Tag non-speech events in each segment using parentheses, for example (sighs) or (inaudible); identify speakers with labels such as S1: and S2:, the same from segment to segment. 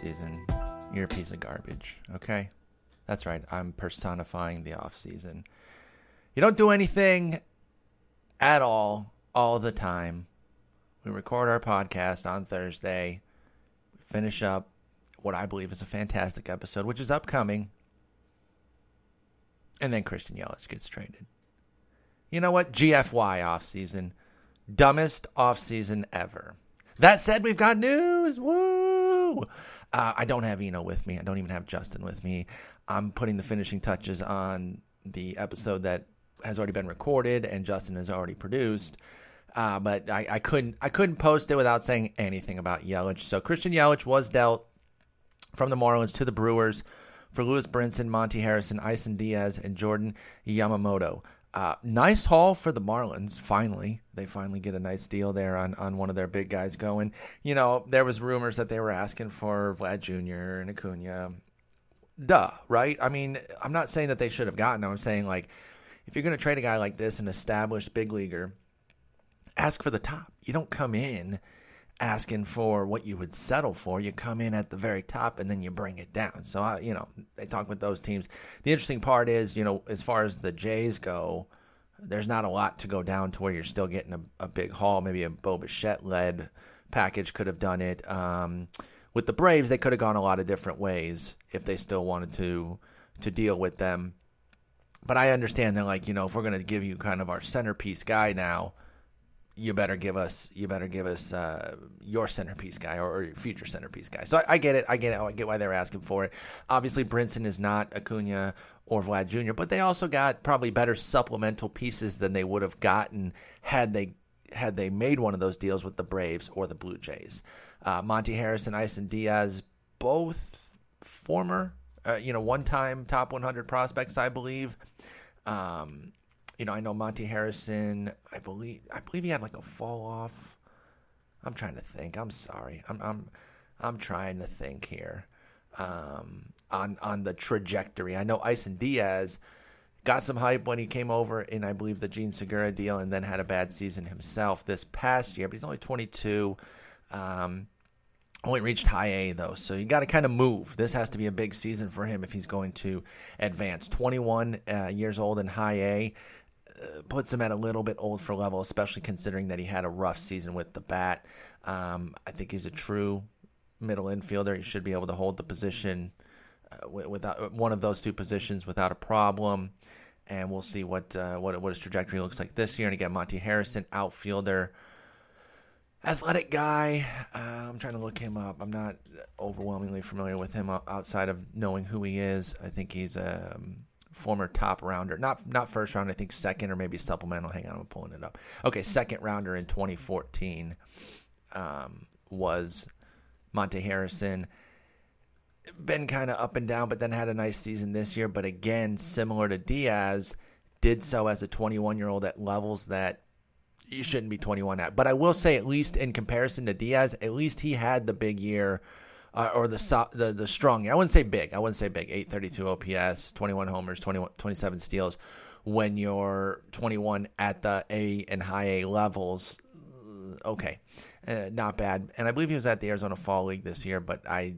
S1: Off season, you're a piece of garbage. Okay, that's right. I'm personifying the off season. You don't do anything at all all the time. We record our podcast on Thursday. We finish up what I believe is a fantastic episode, which is upcoming. And then Christian Yelich gets traded. You know what? GFY offseason. Dumbest offseason ever. That said, we've got news. Woo! Uh, I don't have Eno with me. I don't even have Justin with me. I'm putting the finishing touches on the episode that has already been recorded and Justin has already produced. Uh, but I, I, couldn't I couldn't post it without saying anything about Yelich. So Christian Yelich was dealt from the Marlins to the Brewers for Lewis Brinson, Monte Harrison, Isan Diaz, and Jordan Yamamoto. Uh, nice haul for the Marlins. Finally, they finally get a nice deal there on, on one of their big guys going. You know, there was rumors that they were asking for Vlad Jr. and Acuna. Duh, right? I mean, I'm not saying that they should have gotten. I'm saying like, if you're going to trade a guy like this, an established big leaguer, ask for the top. You don't come in asking for what you would settle for. You come in at the very top and then you bring it down. So, I, you know, they talk with those teams. The interesting part is, you know, as far as the Jays go, there's not a lot to go down to where you're still getting a, a big haul. Maybe a Bo Bichette led package could have done it. Um, with the Braves, they could have gone a lot of different ways if they still wanted to to deal with them. But I understand that, like, you know, if we're going to give you kind of our centerpiece guy now, you better give us you better give us uh, your centerpiece guy or, or, your future centerpiece guy. So I, I, get it, I get it, I get why they're asking for it. Obviously, Brinson is not Acuna or Vlad Jr., but they also got probably better supplemental pieces than they would have gotten had they had they made one of those deals with the Braves or the Blue Jays. Uh, Monte Harrison, Isan Diaz, both former, uh, you know, one-time top 100 prospects, I believe. Um, you know, I know Monte Harrison. I believe I believe he had like a fall off. I'm trying to think. I'm sorry. I'm I'm I'm trying to think here. Um, on on the trajectory. I know Isan Diaz got some hype when he came over in I believe the Jean Segura deal, and then had a bad season himself this past year. But he's only 22. Um, only reached high A though, so you got to kind of move. This has to be a big season for him if he's going to advance. 21 uh, years old in high A puts him at a little bit old for level, especially considering that he had a rough season with the bat. Um, I think he's a true middle infielder. He should be able to hold the position uh, without uh, one of those two positions without a problem. And we'll see what uh, what what his trajectory looks like this year. And again, Monte Harrison, outfielder, athletic guy. Uh, I'm trying to look him up. I'm not overwhelmingly familiar with him outside of knowing who he is. I think he's um, former top rounder, not not first round, I think second or maybe supplemental. Hang on, I'm pulling it up. Okay, second rounder in 2014 um, was Monte Harrison. Been kind of up and down, but then had a nice season this year. But again, similar to Diaz, did so as a 21 year old at levels that you shouldn't be 21 at. But I will say, at least in comparison to Diaz, at least he had the big year uh, or the, the the strong. I wouldn't say big. I wouldn't say big. 832 OPS, 21 homers, 21, 27 steals. When you're 21 at the A and high A levels, okay, uh, not bad. And I believe he was at the Arizona Fall League this year, but I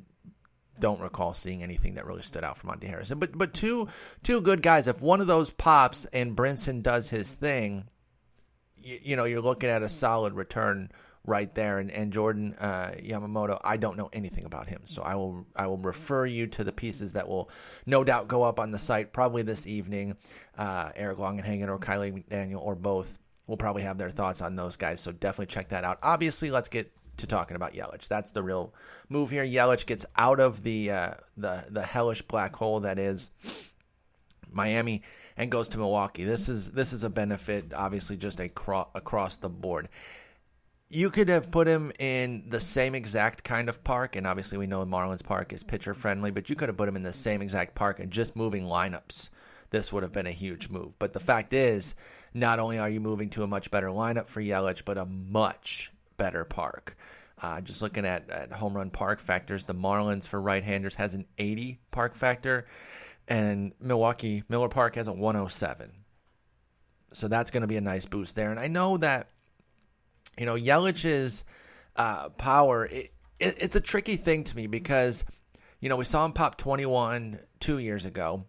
S1: don't recall seeing anything that really stood out from Monte Harrison. But but two two good guys. If one of those pops and Brinson does his thing, you, you know you're looking at a solid return right there. And, and Jordan uh, Yamamoto, I don't know anything about him, so I will I will refer you to the pieces that will no doubt go up on the site probably this evening. Uh, Eric Longenhagen or Kiley McDaniel or both will probably have their thoughts on those guys, so definitely check that out. Obviously, let's get to talking about Yelich. That's the real move here. Yelich gets out of the uh, the the hellish black hole that is Miami and goes to Milwaukee. This is this is a benefit, obviously, just a cro- across the board you could have put him in the same exact kind of park, and obviously we know Marlins Park is pitcher friendly, but you could have put him in the same exact park and just moving lineups. This would have been a huge move. But the fact is, not only are you moving to a much better lineup for Yelich, but a much better park. Uh, just looking at, at home run park factors, the Marlins for right-handers has an 80 park factor, and Milwaukee Miller Park has a 107. So that's going to be a nice boost there. And I know that you know, Yelich's uh, power, it, it, it's a tricky thing to me because, you know, we saw him pop 21 two years ago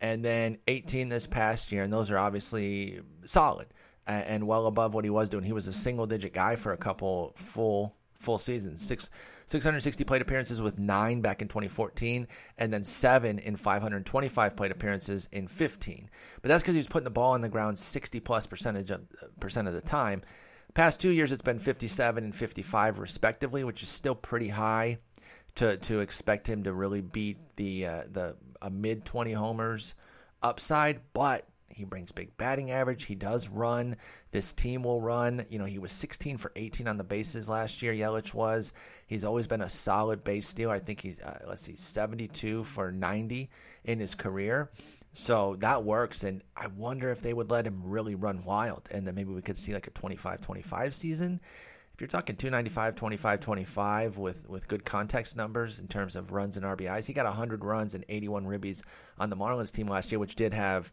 S1: and then 18 this past year, and those are obviously solid and, and well above what he was doing. He was a single digit guy for a couple full full seasons. Six 660 plate appearances with nine back in 2014, and then seven in 525 plate appearances in 15. But that's because he was putting the ball on the ground 60 plus percentage of, percent of the time. Past two years, it's been 57 and 55 respectively, which is still pretty high to to expect him to really beat the uh, the a mid 20 homers upside. But he brings big batting average. He does run. This team will run. You know, he was 16 for 18 on the bases last year. Yelich was. He's always been a solid base stealer. I think he's uh, let's see, 72 for 90 in his career. So that works. And I wonder if they would let him really run wild, and then maybe we could see like a 25-25 season. If you're talking 295, 25, 25 with, with good context numbers in terms of runs and RBIs, he got 100 runs and 81 ribbies on the Marlins team last year, which did have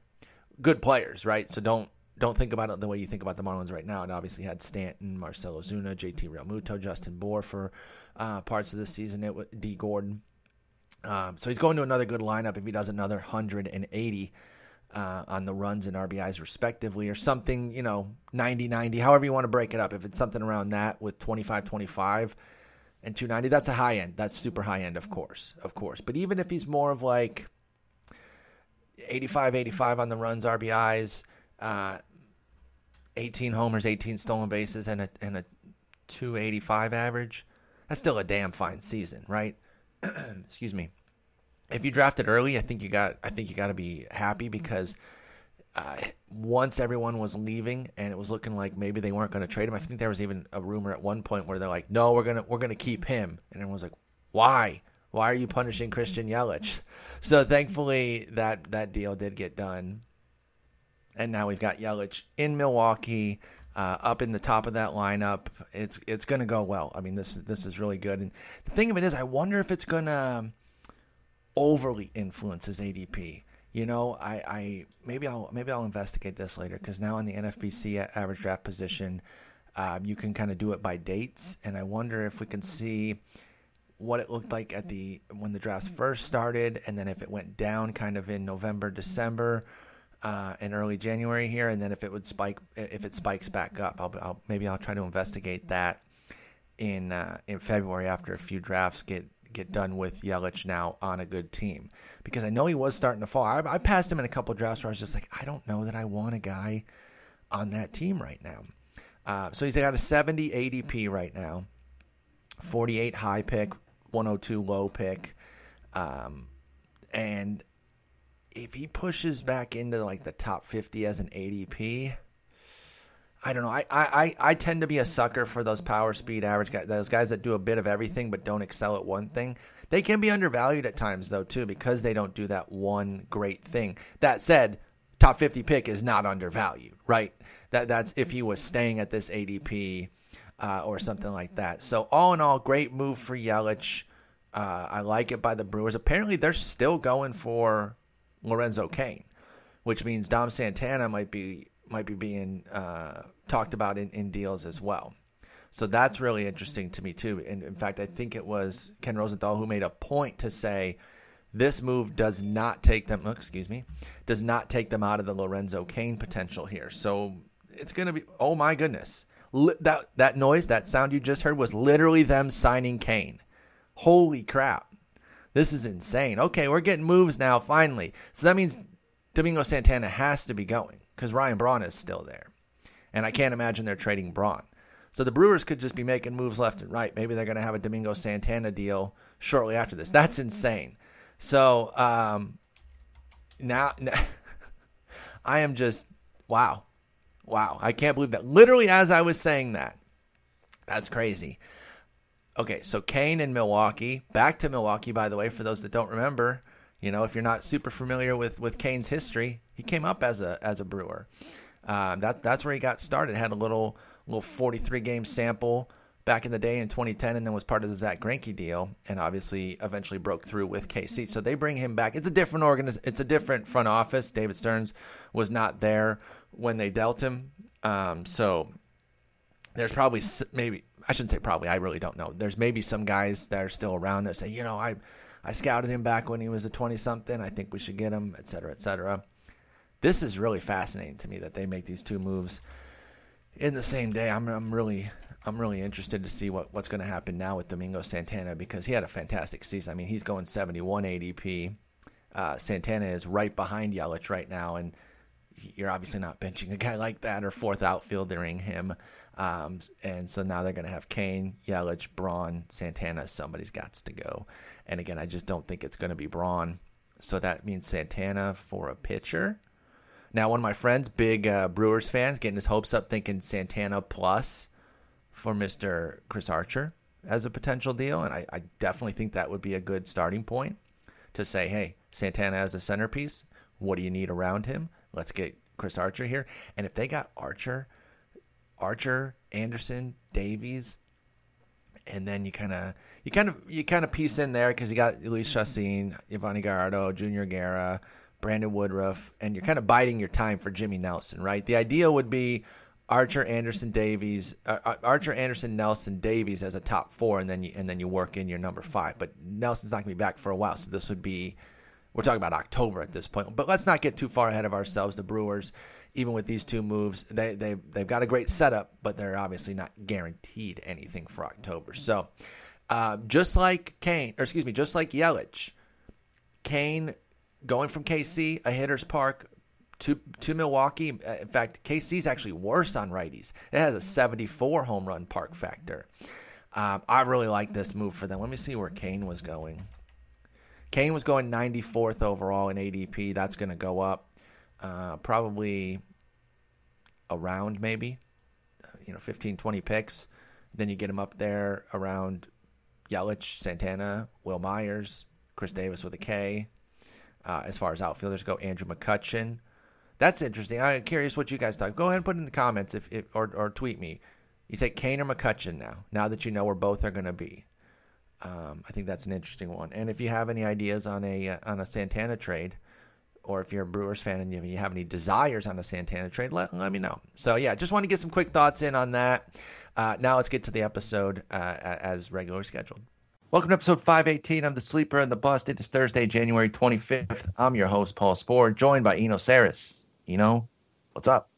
S1: good players, right? So don't don't think about it the way you think about the Marlins right now. It obviously had Stanton, Marcell Ozuna, JT Realmuto, Justin Bour for uh, parts of the season. It was Dee Gordon. Um, so he's going to another good lineup if he does another 180 uh, on the runs and RBIs respectively, or something, you know, 90 90, however you want to break it up. If it's something around that with 25 25 and 290, that's a high end. That's super high end, of course, of course. But even if he's more of like 85 85 on the runs, RBIs, uh, 18 homers, 18 stolen bases, and a, and a 285 average. That's still a damn fine season, right? (clears throat) Excuse me. If you drafted early, I think you got I think you got to be happy because uh, once everyone was leaving and it was looking like maybe they weren't going to trade him. I think there was even a rumor at one point where they're like, "No, we're gonna we're gonna keep him," and everyone was like, "Why? Why are you punishing Christian Yelich? (laughs) So thankfully that that deal did get done, and now we've got Yelich in Milwaukee, uh, up in the top of that lineup. It's it's going to go well. I mean this this is really good. And the thing of it is, I wonder if it's going to overly influence his ADP. You know, I, I maybe I'll maybe I'll investigate this later because now in the NFBC average draft position, uh, you can kind of do it by dates, and I wonder if we can see what it looked like at the when the drafts first started, and then if it went down kind of in November, December, uh, and early January here, and then if it would spike, if it spikes back up, I'll, I'll maybe I'll try to investigate that in uh, in February after a few drafts get get done with Yelich now on a good team because I know he was starting to fall. I, I passed him in a couple drafts where I was just like, I don't know that I want a guy on that team right now. Uh, so he's got a 70 ADP right now, 48 high pick, 102 low pick. Um, and if he pushes back into like the top 50 as an ADP, I don't know. I, I, I tend to be a sucker for those power speed average guys, those guys that do a bit of everything but don't excel at one thing. They can be undervalued at times though too because they don't do that one great thing. That said, top 50 pick is not undervalued, right? That that's if he was staying at this ADP uh, or something like that. So all in all, great move for Yelich. Uh, I like it by the Brewers. Apparently, they're still going for Lorenzo Cain, which means Dom Santana might be might be being uh, talked about in, in deals as well. So that's really interesting to me too. And in fact, I think it was Ken Rosenthal who made a point to say this move does not take them. Excuse me, does not take them out of the Lorenzo Cain potential here. So it's going to be. Oh my goodness, that that noise, that sound you just heard was literally them signing Cain. Holy crap. This is insane. Okay, we're getting moves now, finally. So that means Domingo Santana has to be going because Ryan Braun is still there. And I can't imagine they're trading Braun. So the Brewers could just be making moves left and right. Maybe they're going to have a Domingo Santana deal shortly after this. That's insane. So um, now, now (laughs) I am just, wow. Wow. I can't believe that. Literally, as I was saying that, that's crazy. Okay, so Cain in Milwaukee. Back to Milwaukee, by the way, for those that don't remember. You know, if you're not super familiar with with Cain's history, he came up as a as a Brewer. Uh, that that's where he got started. Had a little little 43 game sample back in the day in 2010, and then was part of the Zack Greinke deal, and obviously eventually broke through with KC. So they bring him back. It's a different organiz- It's a different front office. David Stearns was not there when they dealt him. Um, so there's probably maybe I shouldn't say probably. I really don't know. There's maybe some guys that are still around that say, you know, I I scouted him back when he was a 20 something. I think we should get him, et cetera, et cetera. This is really fascinating to me that they make these two moves in the same day. I'm I'm really I'm really interested to see what, what's going to happen now with Domingo Santana because he had a fantastic season. I mean, he's going 71 ADP. Uh, Santana is right behind Yelich right now, and you're obviously not benching a guy like that or fourth outfieldering him. Um, and so now they're going to have Cain, Yelich, Braun, Santana. Somebody's got to go. And again, I just don't think it's going to be Braun. So that means Santana for a pitcher. Now, one of my friends, big uh, Brewers fans, getting his hopes up, thinking Santana plus for Mr. Chris Archer as a potential deal. And I, I definitely think that would be a good starting point to say, hey, Santana as a centerpiece. What do you need around him? Let's get Chris Archer here. And if they got Archer, Archer, Anderson, Davies, and then you kind of you kind of you kind of piece in there because you got Jhoulys Chacin, Yovani Gallardo, Junior Guerra, Brandon Woodruff, and you're kind of biding your time for Jimmy Nelson, right? The idea would be Archer, Anderson, Davies, uh, uh, Archer, Anderson, Nelson, Davies as a top four, and then you and then you work in your number five. But Nelson's not going to be back for a while, so this would be we're talking about October at this point. But let's not get too far ahead of ourselves. The Brewers, even with these two moves, they they they've got a great setup, but they're obviously not guaranteed anything for October. So, uh, just like Cain, or excuse me, just like Yelich, Cain going from KC, a hitter's park, to to Milwaukee. Uh, in fact, KC is actually worse on righties. It has a 74 home run park factor. Um, I really like this move for them. Let me see where Cain was going. Cain was going 94th overall in ADP. That's going to go up uh, probably around maybe, uh, you know, 15, 20 picks. Then you get him up there around Yelich, Santana, Wil Myers, Khris Davis with a K. Uh, as far as outfielders go, Andrew McCutchen, that's interesting. I'm curious what you guys thought. Go ahead and put in the comments if, if or, or tweet me. You take Cain or McCutchen now, now that you know where both are going to be. Um, I think that's an interesting one. And if you have any ideas on a uh, on a Santana trade, or if you're a Brewers fan and you, you have any desires on a Santana trade, let, let me know. So yeah, just want to get some quick thoughts in on that. Uh, now let's get to the episode uh, as regularly scheduled. Welcome to episode 518 of The Sleeper and the Bust. It is Thursday, January 25th. I'm your host, Paul Sporer, joined by Eno Sarris. You know, what's up?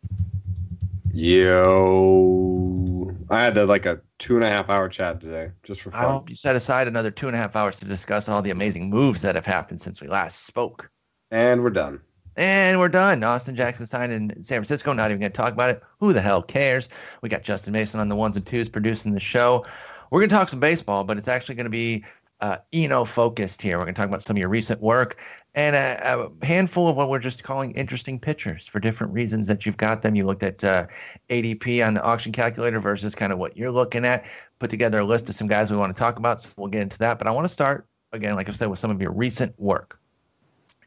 S2: Yo, I had to, like a two and a half hour chat today just for fun.
S1: I hope you set aside another two and a half hours to discuss all the amazing moves that have happened since we last spoke.
S2: And we're done.
S1: And we're done. Austin Jackson signed in San Francisco. Not even going to talk about it. Who the hell cares? We got Justin Mason on the ones and twos producing the show. We're going to talk some baseball, but it's actually going to be uh, Eno focused here. We're going to talk about some of your recent work and a, a, handful of what we're just calling interesting pitchers for different reasons that you've got them. You looked at uh, ADP on the auction calculator versus kind of what you're looking at. Put together a list of some guys we want to talk about, so we'll get into that. But I want to start again, like I said, with some of your recent work.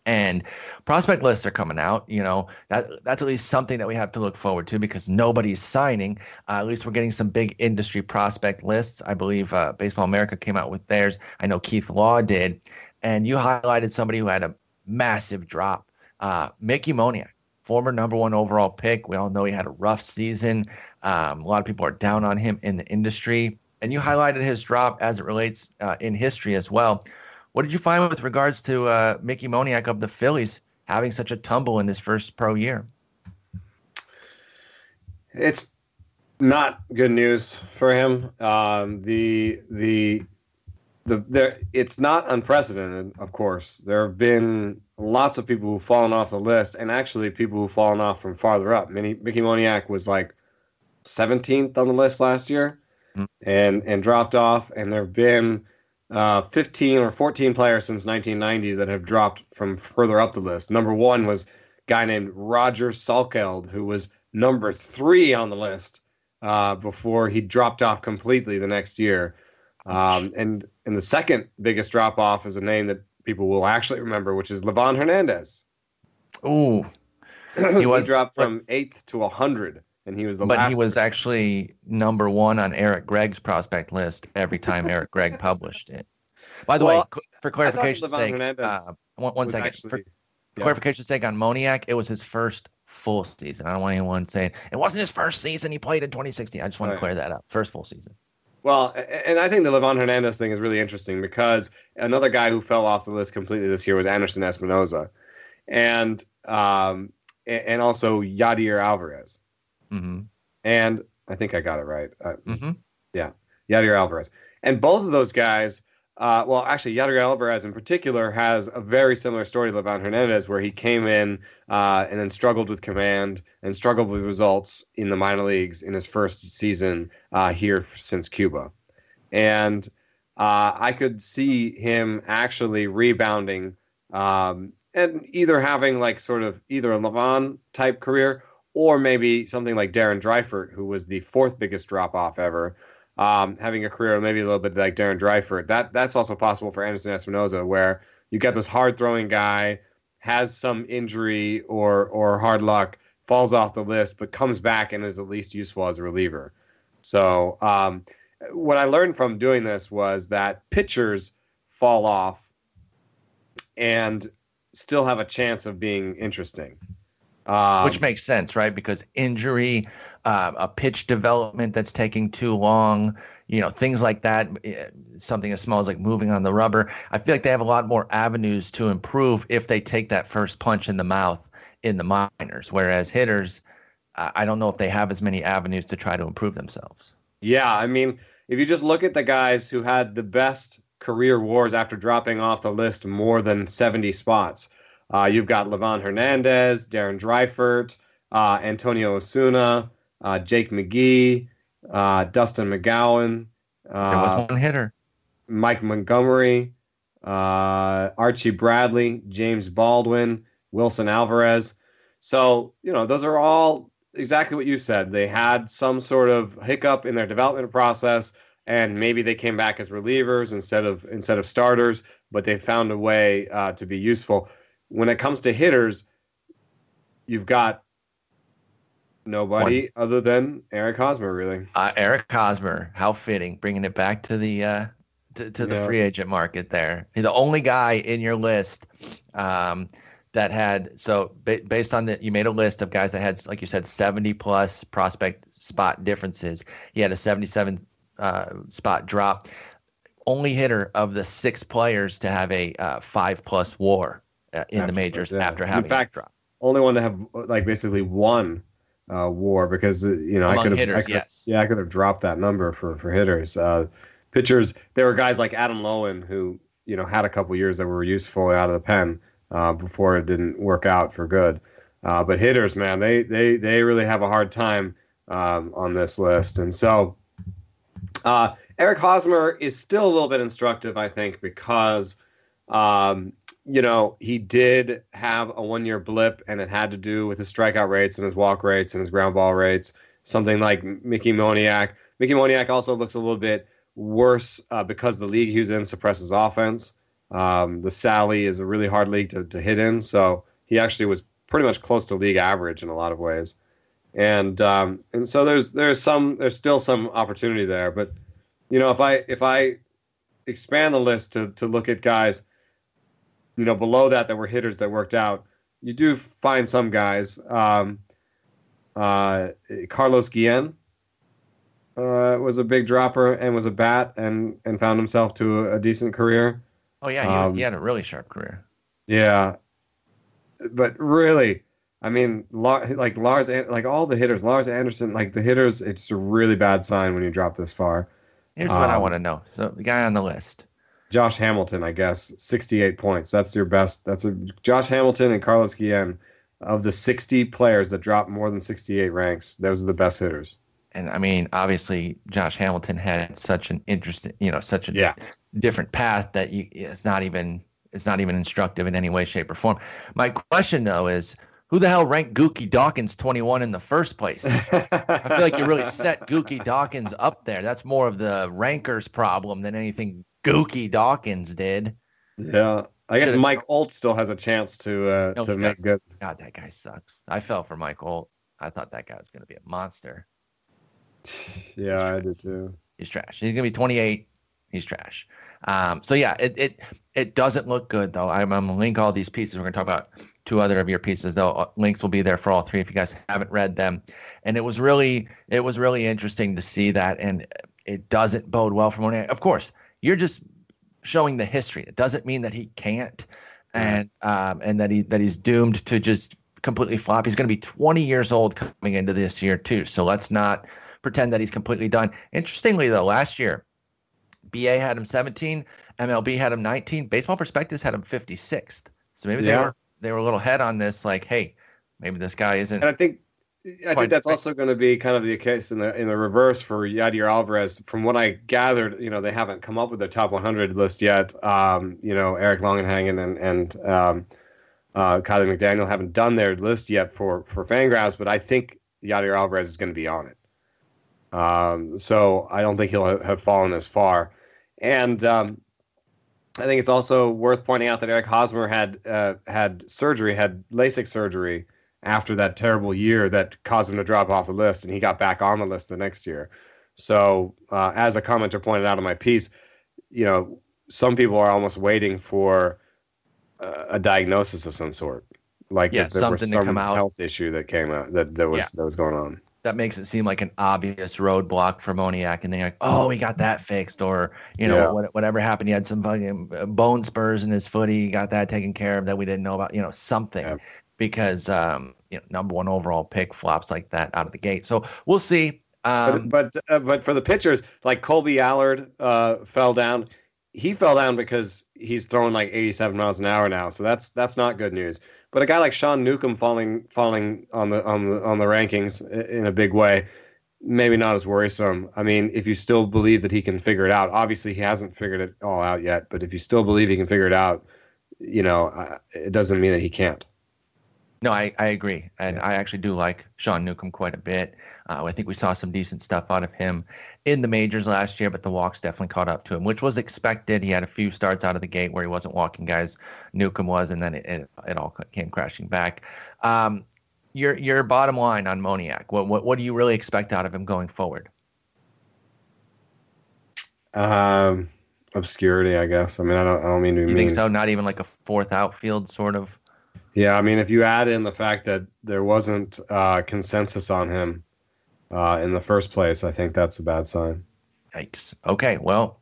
S1: And prospect lists are coming out. You know that that's at least something that we have to look forward to because nobody's signing. Uh, at least we're getting some big industry prospect lists. I believe uh, Baseball America came out with theirs. I know Keith Law did, and you highlighted somebody who had a massive drop. Uh, Mickey Moniak, former number one overall pick. We all know he had a rough season. Um, a lot of people are down on him in the industry. And you highlighted his drop as it relates uh, in history as well. What did you find with regards to uh, Mickey Moniak of the Phillies having such a tumble in his first pro year?
S2: It's not good news for him. Um, the the the there it's not unprecedented, of course. There have been lots of people who've fallen off the list, and actually people who've fallen off from farther up. Mickey Moniak was like 17th on the list last year, mm-hmm. and and dropped off. And there have been uh, 15 or 14 players since 1990 that have dropped from further up the list. Number one was a guy named Roger Salkeld, who was number three on the list uh, before he dropped off completely the next year. Um, and and the second biggest drop off is a name that people will actually remember, which is Livan Hernandez.
S1: Oh, (clears throat)
S2: he was dropped from eighth to hundred, and he was the.
S1: But he was person. actually number one on Eric Gregg's prospect list every time Eric Gregg (laughs) published it. By the well, way, for clarification's sake, uh, one, one second. Actually, for yeah. clarification's sake, on Moniak, it was his first full season. I don't want anyone saying it wasn't his first season. He played in 2016. I just want right. to clear that up. First full season.
S2: Well, and I think the Livan Hernandez thing is really interesting because another guy who fell off the list completely this year was Anderson Espinoza, and um, and also Yadier Alvarez.
S1: Mm-hmm.
S2: And I think I got it right. Uh,
S1: mm-hmm.
S2: Yeah, Yadier Alvarez, and both of those guys uh, well, actually, Yadier Alvarez in particular has a very similar story to Livan Hernandez, where he came in uh, and then struggled with command and struggled with results in the minor leagues in his first season uh, here since Cuba. And uh, I could see him actually rebounding um, and either having like sort of either a Levan type career or maybe something like Darren Dreifort, who was the fourth biggest drop off ever um, having a career maybe a little bit like Darren Dreifort. That that's also possible for Anderson Espinoza, where you get this hard throwing guy has some injury or or hard luck, falls off the list, but comes back and is at least useful as a reliever. So um, what I learned from doing this was that pitchers fall off and still have a chance of being interesting.
S1: Um, Which makes sense, right? Because injury, uh, a pitch development that's taking too long, you know, things like that. Eh, something as small as like moving on the rubber. I feel like they have a lot more avenues to improve if they take that first punch in the mouth in the minors. Whereas hitters, I don't know if they have as many avenues to try to improve themselves.
S2: Yeah, I mean, if you just look at the guys who had the best career wars after dropping off the list more than 70 spots uh, you've got Livan Hernandez, Darren Dreifort, uh, Antonio Osuna, uh, Jake McGee, uh, Dustin McGowan.
S1: Uh, there was one hitter.
S2: Mike Montgomery, uh, Archie Bradley, James Baldwin, Wilson Alvarez. So, you know, those are all exactly what you said. They had some sort of hiccup in their development process and maybe they came back as relievers instead of instead of starters, but they found a way uh, to be useful when it comes to hitters, you've got nobody One. other than Eric Hosmer, really.
S1: Uh, Eric Hosmer, how fitting, bringing it back to the uh, to, to the yeah. free agent market. There, the only guy in your list um, that had so ba- based on that, you made a list of guys that had, like you said, seventy plus prospect spot differences. He had a seventy-seven uh, spot drop. Only hitter of the six players to have a uh, five plus WAR in after, the majors yeah. after having
S2: in fact, drop. Only one to have like basically one uh, WAR because uh, you know Among I could have hitters, yes. yeah I could have dropped that number for for hitters. Uh, pitchers there were guys like Adam Loewen who you know had a couple years that were useful out of the pen uh, before it didn't work out for good. Uh, but hitters, man, they they they really have a hard time um, on this list, and so uh, Eric Hosmer is still a little bit instructive, I think, because um, you know, he did have a one year blip, and it had to do with his strikeout rates and his walk rates and his ground ball rates. Something like Mickey Moniak. Mickey Moniak also looks a little bit worse uh, because the league he was in suppresses offense. Um, the Sally is a really hard league to, to hit in, so he actually was pretty much close to league average in a lot of ways. And um, and so there's there's some there's still some opportunity there, but you know if I if I expand the list to to look at guys you know, below that that were hitters that worked out. You do find some guys. Um, uh, Carlos Guillen uh, was a big dropper and was a bat and and found himself to a, a decent career.
S1: Oh yeah, he, um, he, had a really sharp career.
S2: Yeah, but really, I mean, like Lars, like all the hitters, Lars Anderson, like the hitters, it's a really bad sign when you drop this far.
S1: Here's um, what I um, want to know. So the guy on the list,
S2: Josh Hamilton, I guess, 68 points. That's your best. That's a Josh Hamilton and Carlos Guillen of the 60 players that dropped more than 68 ranks. Those are the best hitters.
S1: And I mean, obviously, Josh Hamilton had such an interesting, you know, such a
S2: yeah.
S1: different path that you, it's not even it's not even instructive in any way, shape, or form. My question though is, who the hell ranked Gookie Dawkins 21 in the first place? I feel like you really (laughs) set Gookie Dawkins up there. That's more of the rankers problem than anything Gookie Dawkins did.
S2: Yeah. I guess Mike Olt still has a chance to uh, no, to make good.
S1: God, that guy sucks. I fell for Mike Olt. I thought that guy was going to be a monster. (sighs)
S2: Yeah, I did too.
S1: He's trash. He's going to be 28. He's trash. Um, so yeah, it, it it doesn't look good though. I'm, I'm gonna link all these pieces. We're gonna talk about two other of your pieces though. Uh, links will be there for all three if you guys haven't read them. And it was really it was really interesting to see that. And it doesn't bode well for Moniak. Of course, you're just showing the history. It doesn't mean that he can't, and um, and that he that he's doomed to just completely flop. He's going to be 20 years old coming into this year too. So let's not pretend that he's completely done. Interestingly, though, last year, BA had him 17, MLB had him 19, Baseball Prospectus had him 56th. So maybe yeah. they were they were a little head on this, like, hey, maybe this guy isn't.
S2: And I think I think that's also going to be kind of the case in the in the reverse for Yadier Alvarez. From what I gathered, you know, they haven't come up with their top 100 list yet. Um, you know, Eric Longenhagen and and um, uh, Kiley McDaniel haven't done their list yet for for Fangraphs, but I think Yadier Alvarez is going to be on it. Um, so I don't think he'll have fallen as far. And um, I think it's also worth pointing out that Eric Hosmer had uh, had surgery, had LASIK surgery after that terrible year that caused him to drop off the list, and he got back on the list the next year. So, uh, as a commenter pointed out in my piece, you know, some people are almost waiting for uh, a diagnosis of some sort, like
S1: yeah, there something was some to come out.
S2: health issue that came out that that was yeah. that was going on
S1: that makes it seem like an obvious roadblock for Moniak, and then you're like, oh, he got that fixed, or you know, yeah. whatever happened, he had some fucking bone spurs in his foot, he got that taken care of that we didn't know about, you know, something. Because um, you know, number one overall pick flops like that out of the gate. So we'll see.
S2: Um, but but, uh, but for the pitchers, like Kolby Allard uh, fell down. He fell down because he's throwing like 87 miles an hour now, so that's that's not good news. But a guy like Sean Newcomb falling falling on the on the on the rankings in a big way, maybe not as worrisome. I mean, if you still believe that he can figure it out, obviously he hasn't figured it all out yet. But if you still believe he can figure it out, you know, it doesn't mean that he can't.
S1: No, I, I agree. And I actually do like Sean Newcomb quite a bit. Uh, I think we saw some decent stuff out of him in the majors last year, but the walks definitely caught up to him, which was expected. He had a few starts out of the gate where he wasn't walking guys. Newcomb was, and then it, it, it all came crashing back. Um, your your bottom line on Moniak, what, what what do you really expect out of him going forward?
S2: Um, obscurity, I guess. I mean, I don't, I don't mean to.
S1: You
S2: mean.
S1: think so? Not even like a fourth outfield sort of.
S2: Yeah, I mean, if you add in the fact that there wasn't uh, consensus on him uh, in the first place, I think that's a bad sign.
S1: Yikes. Okay, well,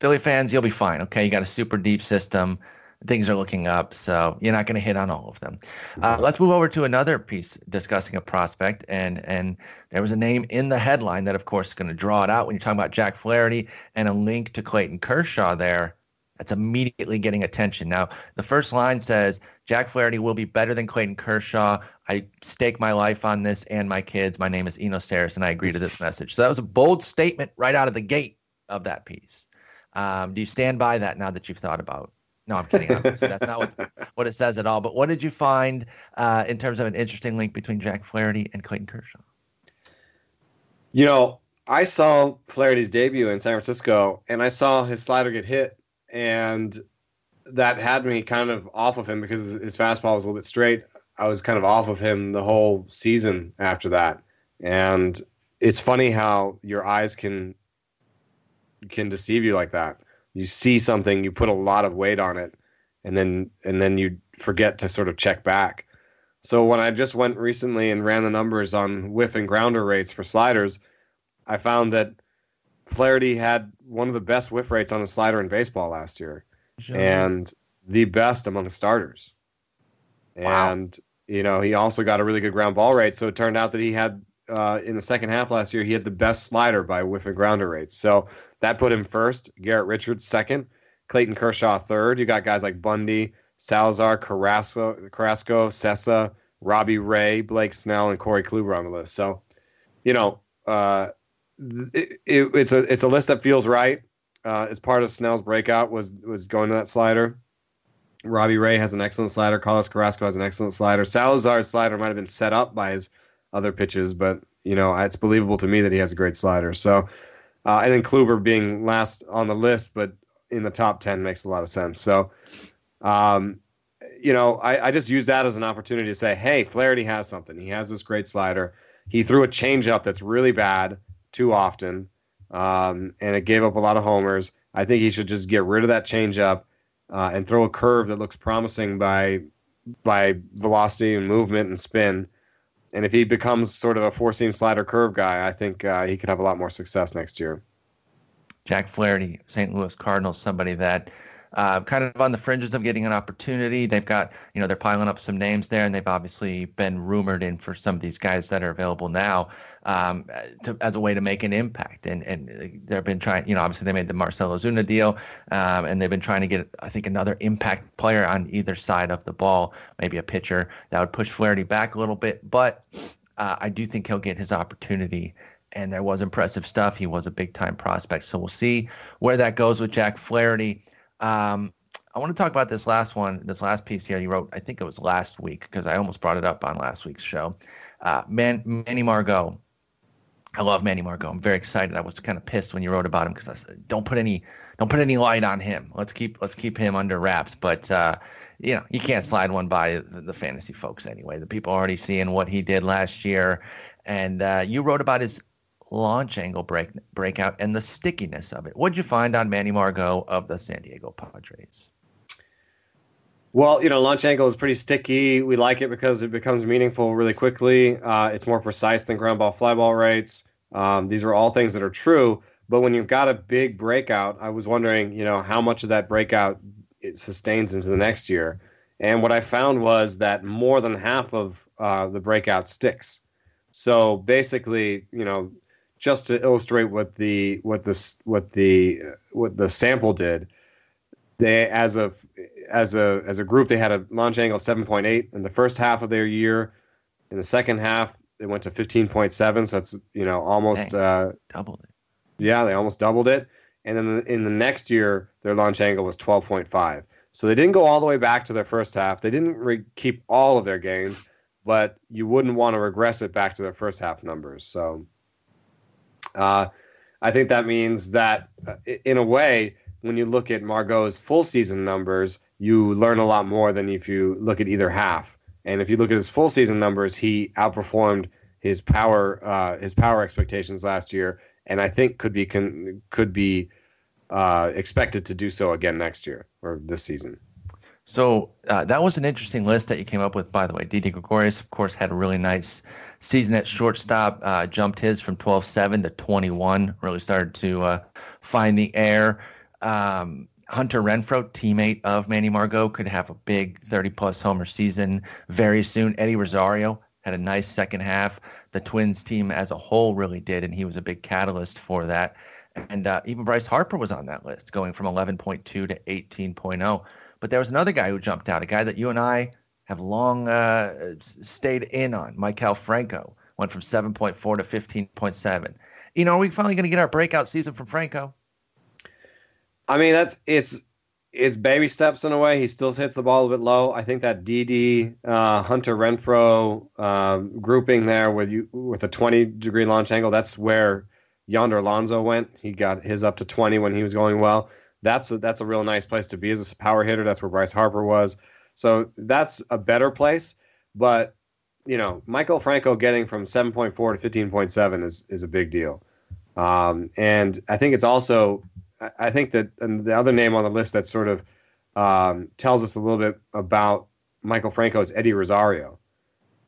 S1: Philly fans, you'll be fine. Okay, you got a super deep system. Things are looking up, so you're not going to hit on all of them. Uh, let's move over to another piece discussing a prospect, and and there was a name in the headline that, of course, is going to draw it out when you're talking about Jack Flaherty and a link to Clayton Kershaw there. That's immediately getting attention. Now, the first line says Jack Flaherty will be better than Clayton Kershaw. I stake my life on this and my kids. My name is Eno Sarris, and I agree to this message. So that was a bold statement right out of the gate of that piece. Um, do you stand by that now that you've thought about? No, I'm kidding. That's not what, (laughs) what it says at all. But what did you find uh, in terms of an interesting link between Jack Flaherty and Clayton Kershaw?
S2: You know, I saw Flaherty's debut in San Francisco, and I saw his slider get hit and that had me kind of off of him because his fastball was a little bit straight. I was kind of off of him the whole season after that, and it's funny how your eyes can can deceive you like that. You see something, you put a lot of weight on it, and then and then you forget to sort of check back. So when I just went recently and ran the numbers on whiff and grounder rates for sliders, I found that Flaherty had one of the best whiff rates on the slider in baseball last year, sure. and the best among the starters. Wow. And you know, he also got a really good ground ball rate. So it turned out that he had uh, in the second half last year, he had the best slider by whiff and grounder rates. So that put him first. Garrett Richards second. Clayton Kershaw third. You got guys like Bundy, Salazar, Carrasco, Carrasco, Cessa, Robbie Ray, Blake Snell, and Corey Kluber on the list. So, you know, uh, it, it, it's a it's a list that feels right. Uh, as part of Snell's breakout was was going to that slider. Robbie Ray has an excellent slider. Carlos Carrasco has an excellent slider. Salazar's slider might have been set up by his other pitches, but you know it's believable to me that he has a great slider. So, uh, and then Kluber being last on the list, but in the top ten makes a lot of sense. So, um, you know, I, I just use that as an opportunity to say, hey, Flaherty has something. He has this great slider. He threw a changeup that's really bad too often, um, and it gave up a lot of homers. I think he should just get rid of that changeup uh, and throw a curve that looks promising by by velocity and movement and spin. And if he becomes sort of a four seam slider curve guy, I think uh, he could have a lot more success next year.
S1: Jack Flaherty, St. Louis Cardinals, somebody that uh, kind of on the fringes of getting an opportunity. They've got, you know, they're piling up some names there, and they've obviously been rumored in for some of these guys that are available now um, to, as a way to make an impact. And and they've been trying, you know, obviously they made the Marcell Ozuna deal, um, and they've been trying to get, I think, another impact player on either side of the ball, maybe a pitcher that would push Flaherty back a little bit. But uh, I do think he'll get his opportunity and there was impressive stuff. He was a big time prospect. So we'll see where that goes with Jack Flaherty. Um, I want to talk about this last one, this last piece here you wrote. I think it was last week because I almost brought it up on last week's show. Uh, Man, Manny Margot. I love Manny Margot. I'm very excited. I was kind of pissed when you wrote about him because I said, "Don't put any, don't put any light on him. Let's keep, let's keep him under wraps." But uh, you know, you can't slide one by the, fantasy folks anyway. The people already seeing what he did last year, and uh, you wrote about his launch angle break breakout and the stickiness of it. What'd you find on Manny Margot of the San Diego Padres?
S2: Well, you know, launch angle is pretty sticky. We like it because it becomes meaningful really quickly. Uh, it's more precise than ground ball fly ball rates. Um, these are all things that are true. But when you've got a big breakout, I was wondering, you know, how much of that breakout it sustains into the next year. And what I found was that more than half of uh, the breakout sticks. So basically, you know, just to illustrate what the what the what the what the sample did, they as a as a as a group they had a launch angle of 7.8 in the first half of their year. In the second half, they went to 15.7, so that's you know almost uh,
S1: doubled it.
S2: Yeah, they almost doubled it. And then in, in the next year, their launch angle was 12.5. So they didn't go all the way back to their first half. They didn't re- keep all of their gains, but you wouldn't want to regress it back to their first half numbers. So uh, I think that means that, uh, in a way, when you look at Margot's full season numbers, you learn a lot more than if you look at either half. And if you look at his full season numbers, he outperformed his power uh, his power expectations last year, and I think could be con- could be uh, expected to do so again next year or this season.
S1: So uh, that was an interesting list that you came up with, by the way. Didi Gregorius, of course, had a really nice season at shortstop, uh, jumped his from 12 7 to 21, really started to uh, find the air. Um, Hunter Renfroe, teammate of Manny Margot, could have a big 30 plus homer season very soon. Eddie Rosario had a nice second half. The Twins team as a whole really did, and he was a big catalyst for that. And uh, even Bryce Harper was on that list, going from 11.2 to 18.0. But there was another guy who jumped out, a guy that you and I have long uh, stayed in on. Maikel Franco went from 7.4 to 15.7. You know, are we finally going to get our breakout season from Franco?
S2: I mean, that's it's it's baby steps in a way. He still hits the ball a bit low. I think that Didi uh, Hunter Renfroe um, grouping there with you with a 20 degree launch angle. That's where Yonder Alonso went. He got his up to 20 when he was going well that's a, that's a real nice place to be as a power hitter. That's where Bryce Harper was. So that's a better place. But you know, Maikel Franco getting from 7.4 to 15.7 is is a big deal. Um, and I think it's also, I think that the other name on the list that sort of um, tells us a little bit about Maikel Franco is Eddie Rosario.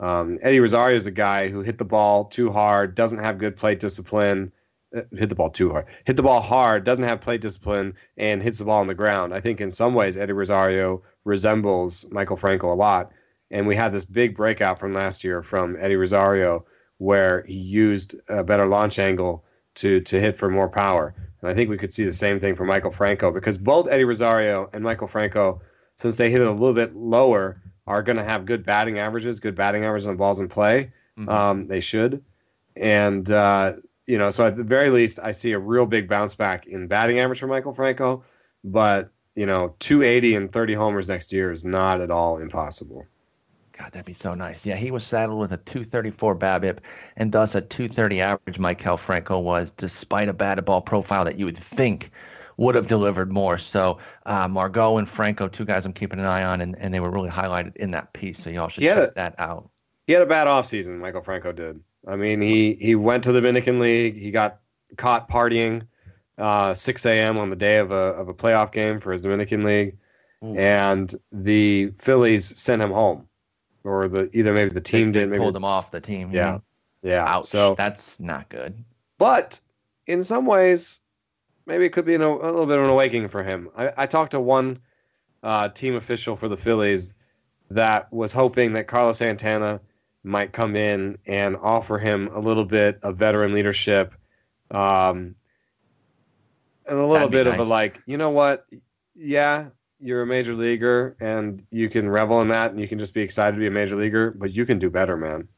S2: Um, Eddie Rosario is a guy who hit the ball too hard, doesn't have good plate discipline, hit the ball too hard, hit the ball hard, doesn't have plate discipline, and hits the ball on the ground. I think in some ways Eddie Rosario resembles Maikel Franco a lot. And we had this big breakout from last year from Eddie Rosario where he used a better launch angle to to hit for more power. And I think we could see the same thing for Maikel Franco because both Eddie Rosario and Maikel Franco, since they hit it a little bit lower, are going to have good batting averages, good batting averages on balls in play. Mm-hmm. Um, they should. And uh, you know, so at the very least, I see a real big bounce back in batting average for Maikel Franco. But you know, 280 and 30 homers next year is not at all impossible.
S1: God, that'd be so nice. Yeah, he was saddled with a 234 BABIP and thus a 230 average. Maikel Franco was, despite a batted ball profile that you would think would have delivered more. So uh, Margot and Franco, two guys I'm keeping an eye on, and, and they were really highlighted in that piece. So y'all should check a, that out.
S2: He had a bad offseason, Maikel Franco did. I mean, he he went to the Dominican League. He got caught partying uh, 6 a.m. on the day of a of a playoff game for his Dominican League, Ooh. and the Phillies sent him home, or the either maybe the team
S1: they,
S2: did. Maybe
S1: pulled him off the team.
S2: Yeah, yeah.
S1: Ouch. So that's not good.
S2: But in some ways, maybe it could be an, a little bit of an awakening for him. I, I talked to one uh, team official for the Phillies that was hoping that Carlos Santana might come in and offer him a little bit of veteran leadership, um, and a little bit nice. of a like, you know what? Yeah, you're a major leaguer, and you can revel in that, and you can just be excited to be a major leaguer, but you can do better, man.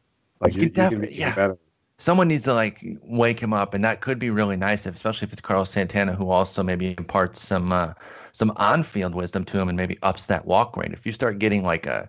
S2: Like you, you, you can yeah. better
S1: someone needs to like wake him up, and that could be really nice, especially if it's Carlos Santana who also maybe imparts some uh, some on-field wisdom to him and maybe ups that walk rate. If you start getting like a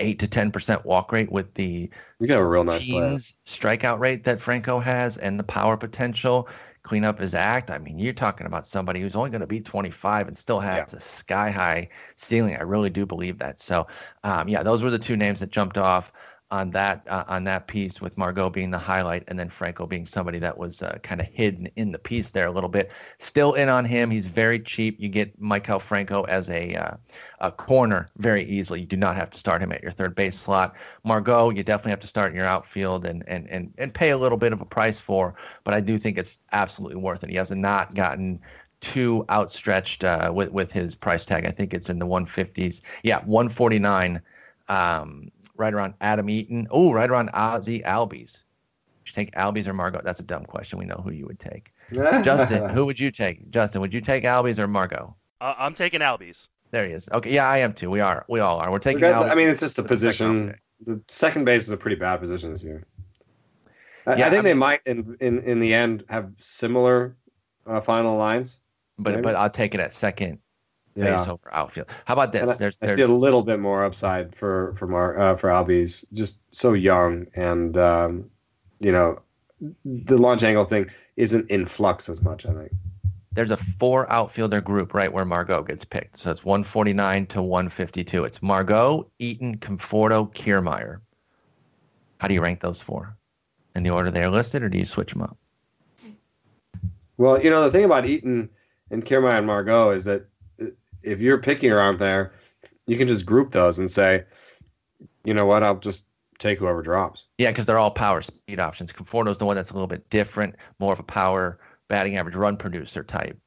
S1: eight to ten percent walk rate with the
S2: you got a real nice teens
S1: strikeout rate that Franco has and the power potential, clean up his act. I mean, you're talking about somebody who's only going to be 25 and still has yeah. a sky high ceiling. I really do believe that. So, um, yeah, those were the two names that jumped off on that uh, on that piece with Margot being the highlight and then Franco being somebody that was uh, kind of hidden in the piece there a little bit. Still in on him. He's very cheap. You get Maikel Franco as a uh, a corner very easily. You do not have to start him at your third base slot. Margot, you definitely have to start in your outfield and and and and pay a little bit of a price for. But I do think it's absolutely worth it. He has not gotten too outstretched uh, with with his price tag. I think it's in the 150s. Yeah, 149. Um, right around Adam Eaton. Oh, right around Ozzy Albies. Would you take Albies or Margot? That's a dumb question. We know who you would take. (laughs) Justin, who would you take? Justin, would you take Albies or Margot?
S3: Uh, I'm taking Albies.
S1: There he is. Okay, yeah, I am too. We are. We all are. We're taking. Albies
S2: I mean, it's just the position. The second base is a pretty bad position this year. I, yeah, I think I mean, they might, in, in in the end, have similar uh, final lines.
S1: But maybe? but I'll take it at second yeah. base over outfield. How about this?
S2: I, there's, there's, I see a little bit more upside for for Mar, uh, for Albies, just so young, and um, you know, the launch angle thing isn't in flux as much. I think
S1: there's a four outfielder group right where Margot gets picked. So it's 149 to 152. It's Margot, Eaton, Conforto, Kiermaier. How do you rank those four? In the order they're listed, or do you switch them up?
S2: Well, you know the thing about Eaton and Kiermaier and Margot is that if you're picking around there, you can just group those and say, you know what, I'll just take whoever drops.
S1: Yeah, because they're all power speed options. Conforto's the one that's a little bit different, more of a power batting average run producer type.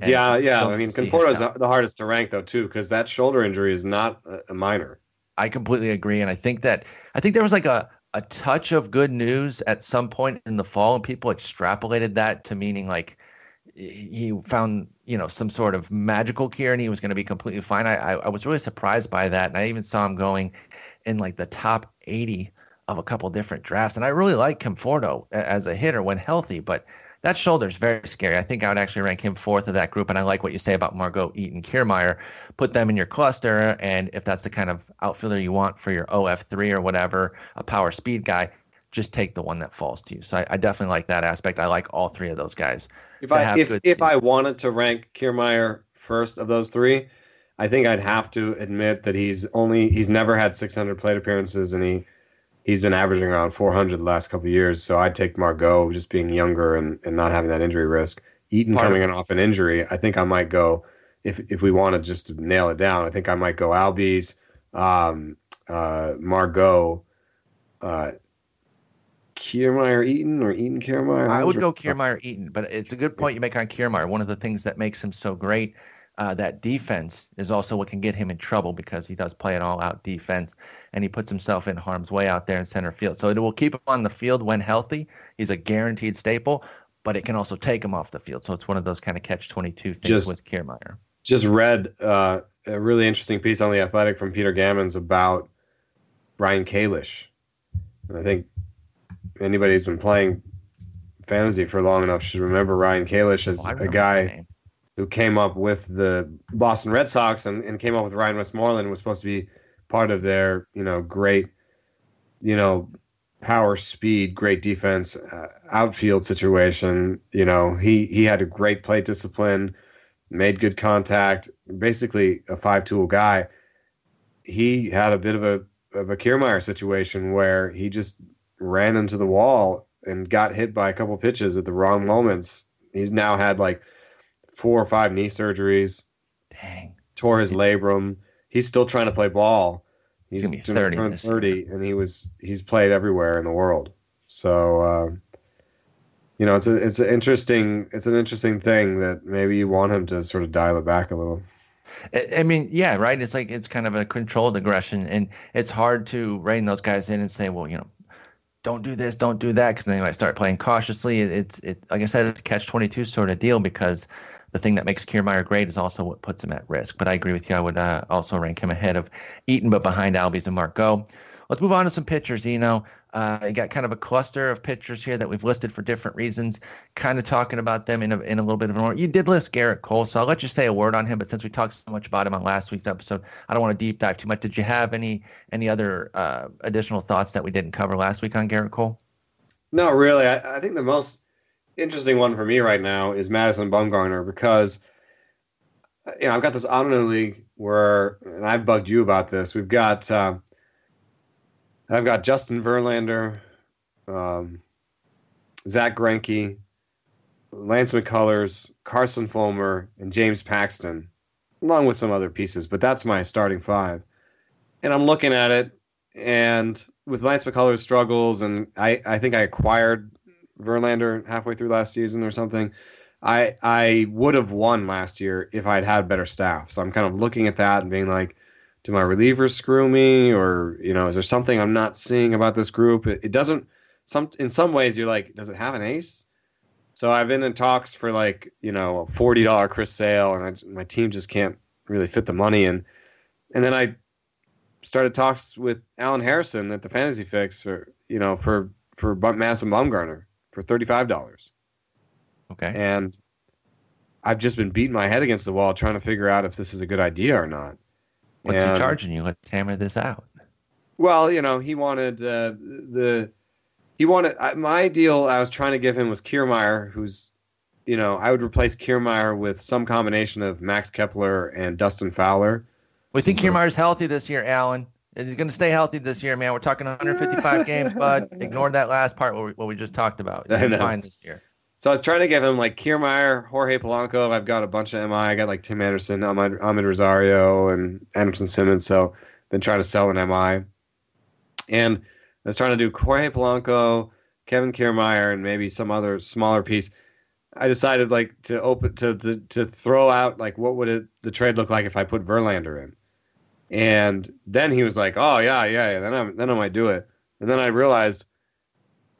S2: And yeah, yeah. I mean, Conforto's the hardest to rank though too, because that shoulder injury is not a minor.
S1: I completely agree, and I think that I think there was like a a touch of good news at some point in the fall, and people extrapolated that to meaning like he found you know some sort of magical cure and he was going to be completely fine. I, I, I was really surprised by that, and I even saw him going in like the top 80 of a couple different drafts. And I really like Conforto as a hitter when healthy, but that shoulder is very scary. I think I would actually rank him fourth of that group. And I like what you say about Margot Eaton Kiermaier. Put them in your cluster, and if that's the kind of outfielder you want for your OF3 or whatever, a power speed guy, just take the one that falls to you. So I, I definitely like that aspect. I like all three of those guys.
S2: If I if, if I wanted to rank Kiermaier first of those three, I think I'd have to admit that he's only he's never had 600 plate appearances and he he's been averaging around 400 the last couple years. So I'd take Margot just being younger and, and not having that injury risk. Eaton Part coming in off an injury, I think I might go if if we wanted just to nail it down. I think I might go Albies, um, uh, Margot, uh, Kiermaier Eaton or Eaton Kiermaier?
S1: I would go Kiermaier Eaton, but it's a good point you make on Kiermaier. One of the things that makes him so great, uh, that defense is also what can get him in trouble because he does play an all-out defense and he puts himself in harm's way out there in center field. So it will keep him on the field when healthy. He's a guaranteed staple, but it can also take him off the field. So it's one of those kind of catch-22 things just, with Kiermaier.
S2: Just read uh, a really interesting piece on the Athletic from Peter Gammons about Ryan Kalish. And I think anybody who's been playing fantasy for long enough should remember Ryan Kalish as oh, a guy who came up with the Boston Red Sox and, and came up with Ryan Westmoreland was supposed to be part of their you know great you know power speed great defense uh, outfield situation. You know he he had a great plate discipline made good contact basically a five tool guy. He had a bit of a of a Kiermaier situation where he just ran into the wall and got hit by a couple pitches at the wrong moments. He's now had like four or five knee surgeries.
S1: Dang.
S2: Tore his labrum. He's still trying to play ball. He's, he's 30 turned 30 year. and he was he's played everywhere in the world. So uh, you know, it's a, it's an interesting it's an interesting thing that maybe you want him to sort of dial it back a little.
S1: I mean, yeah, right. It's like it's kind of a controlled aggression, and it's hard to rein those guys in and say, well, you know, don't do this, don't do that, because then they might start playing cautiously. It's it like I said, it's a catch twenty two sort of deal because the thing that makes Kiermaier great is also what puts him at risk. But I agree with you. I would uh, also rank him ahead of Eaton, but behind Albies and Margot. Let's move on to some pitchers. You know, uh, you got kind of a cluster of pitchers here that we've listed for different reasons, kind of talking about them in a, in a little bit of an order. You did list Gerrit Cole, so I'll let you say a word on him. But since we talked so much about him on last week's episode, I don't want to deep dive too much. Did you have any any other uh, additional thoughts that we didn't cover last week on Gerrit Cole?
S2: No, really. I, I think the most interesting one for me right now is Madison Bumgarner because you know I've got this auto league where, and I've bugged you about this. We've got. Uh, I've got Justin Verlander, um, Zack Greinke, Lance McCullers, Carson Fulmer, and James Paxton, along with some other pieces. But that's my starting five. And I'm looking at it, and with Lance McCullers' struggles, and I, I think I acquired Verlander halfway through last season or something. I I would have won last year if I'd had better staff. So I'm kind of looking at that and being like, do my relievers screw me? Or you know is there something i'm not seeing about this group? It, it, doesn't some in some ways you're like does it have an ace? So i've been in talks for like you know a $40 chris sale and I, my team just can't really fit the money in. And then i started talks with alan harrison at the fantasy fix or you know for for madison bumgarner for $35
S1: okay.
S2: And i've just been beating my head against the wall trying to figure out if this is a good idea or not
S1: What's and, he charging you? Let's hammer this out.
S2: Well, you know, he wanted uh, the he wanted my deal. I was trying to give him was Kiermaier, who's you know I would replace Kiermaier with some combination of Max Kepler and Dustin Fowler.
S1: We think so, Kiermaier's healthy this year, Alan. He's going to stay healthy this year, man. We're talking (laughs) 155 games, bud. Ignore that last part what we, what we just talked about. (laughs) He's fine this year.
S2: So I was trying to give him like Kiermaier, Jorge Polanco. I've got a bunch of MI. I got like Tim Anderson, Ahmed, Amed Rosario, and Andrelton Simmons. So I've been trying to sell an MI. And I was trying to do Jorge Polanco, Kevin Kiermaier, and maybe some other smaller piece. I decided like to open to to, to throw out like what would it, the trade look like if I put Verlander in. And then he was like, "Oh yeah, yeah, yeah." Then I then I might do it. And then I realized,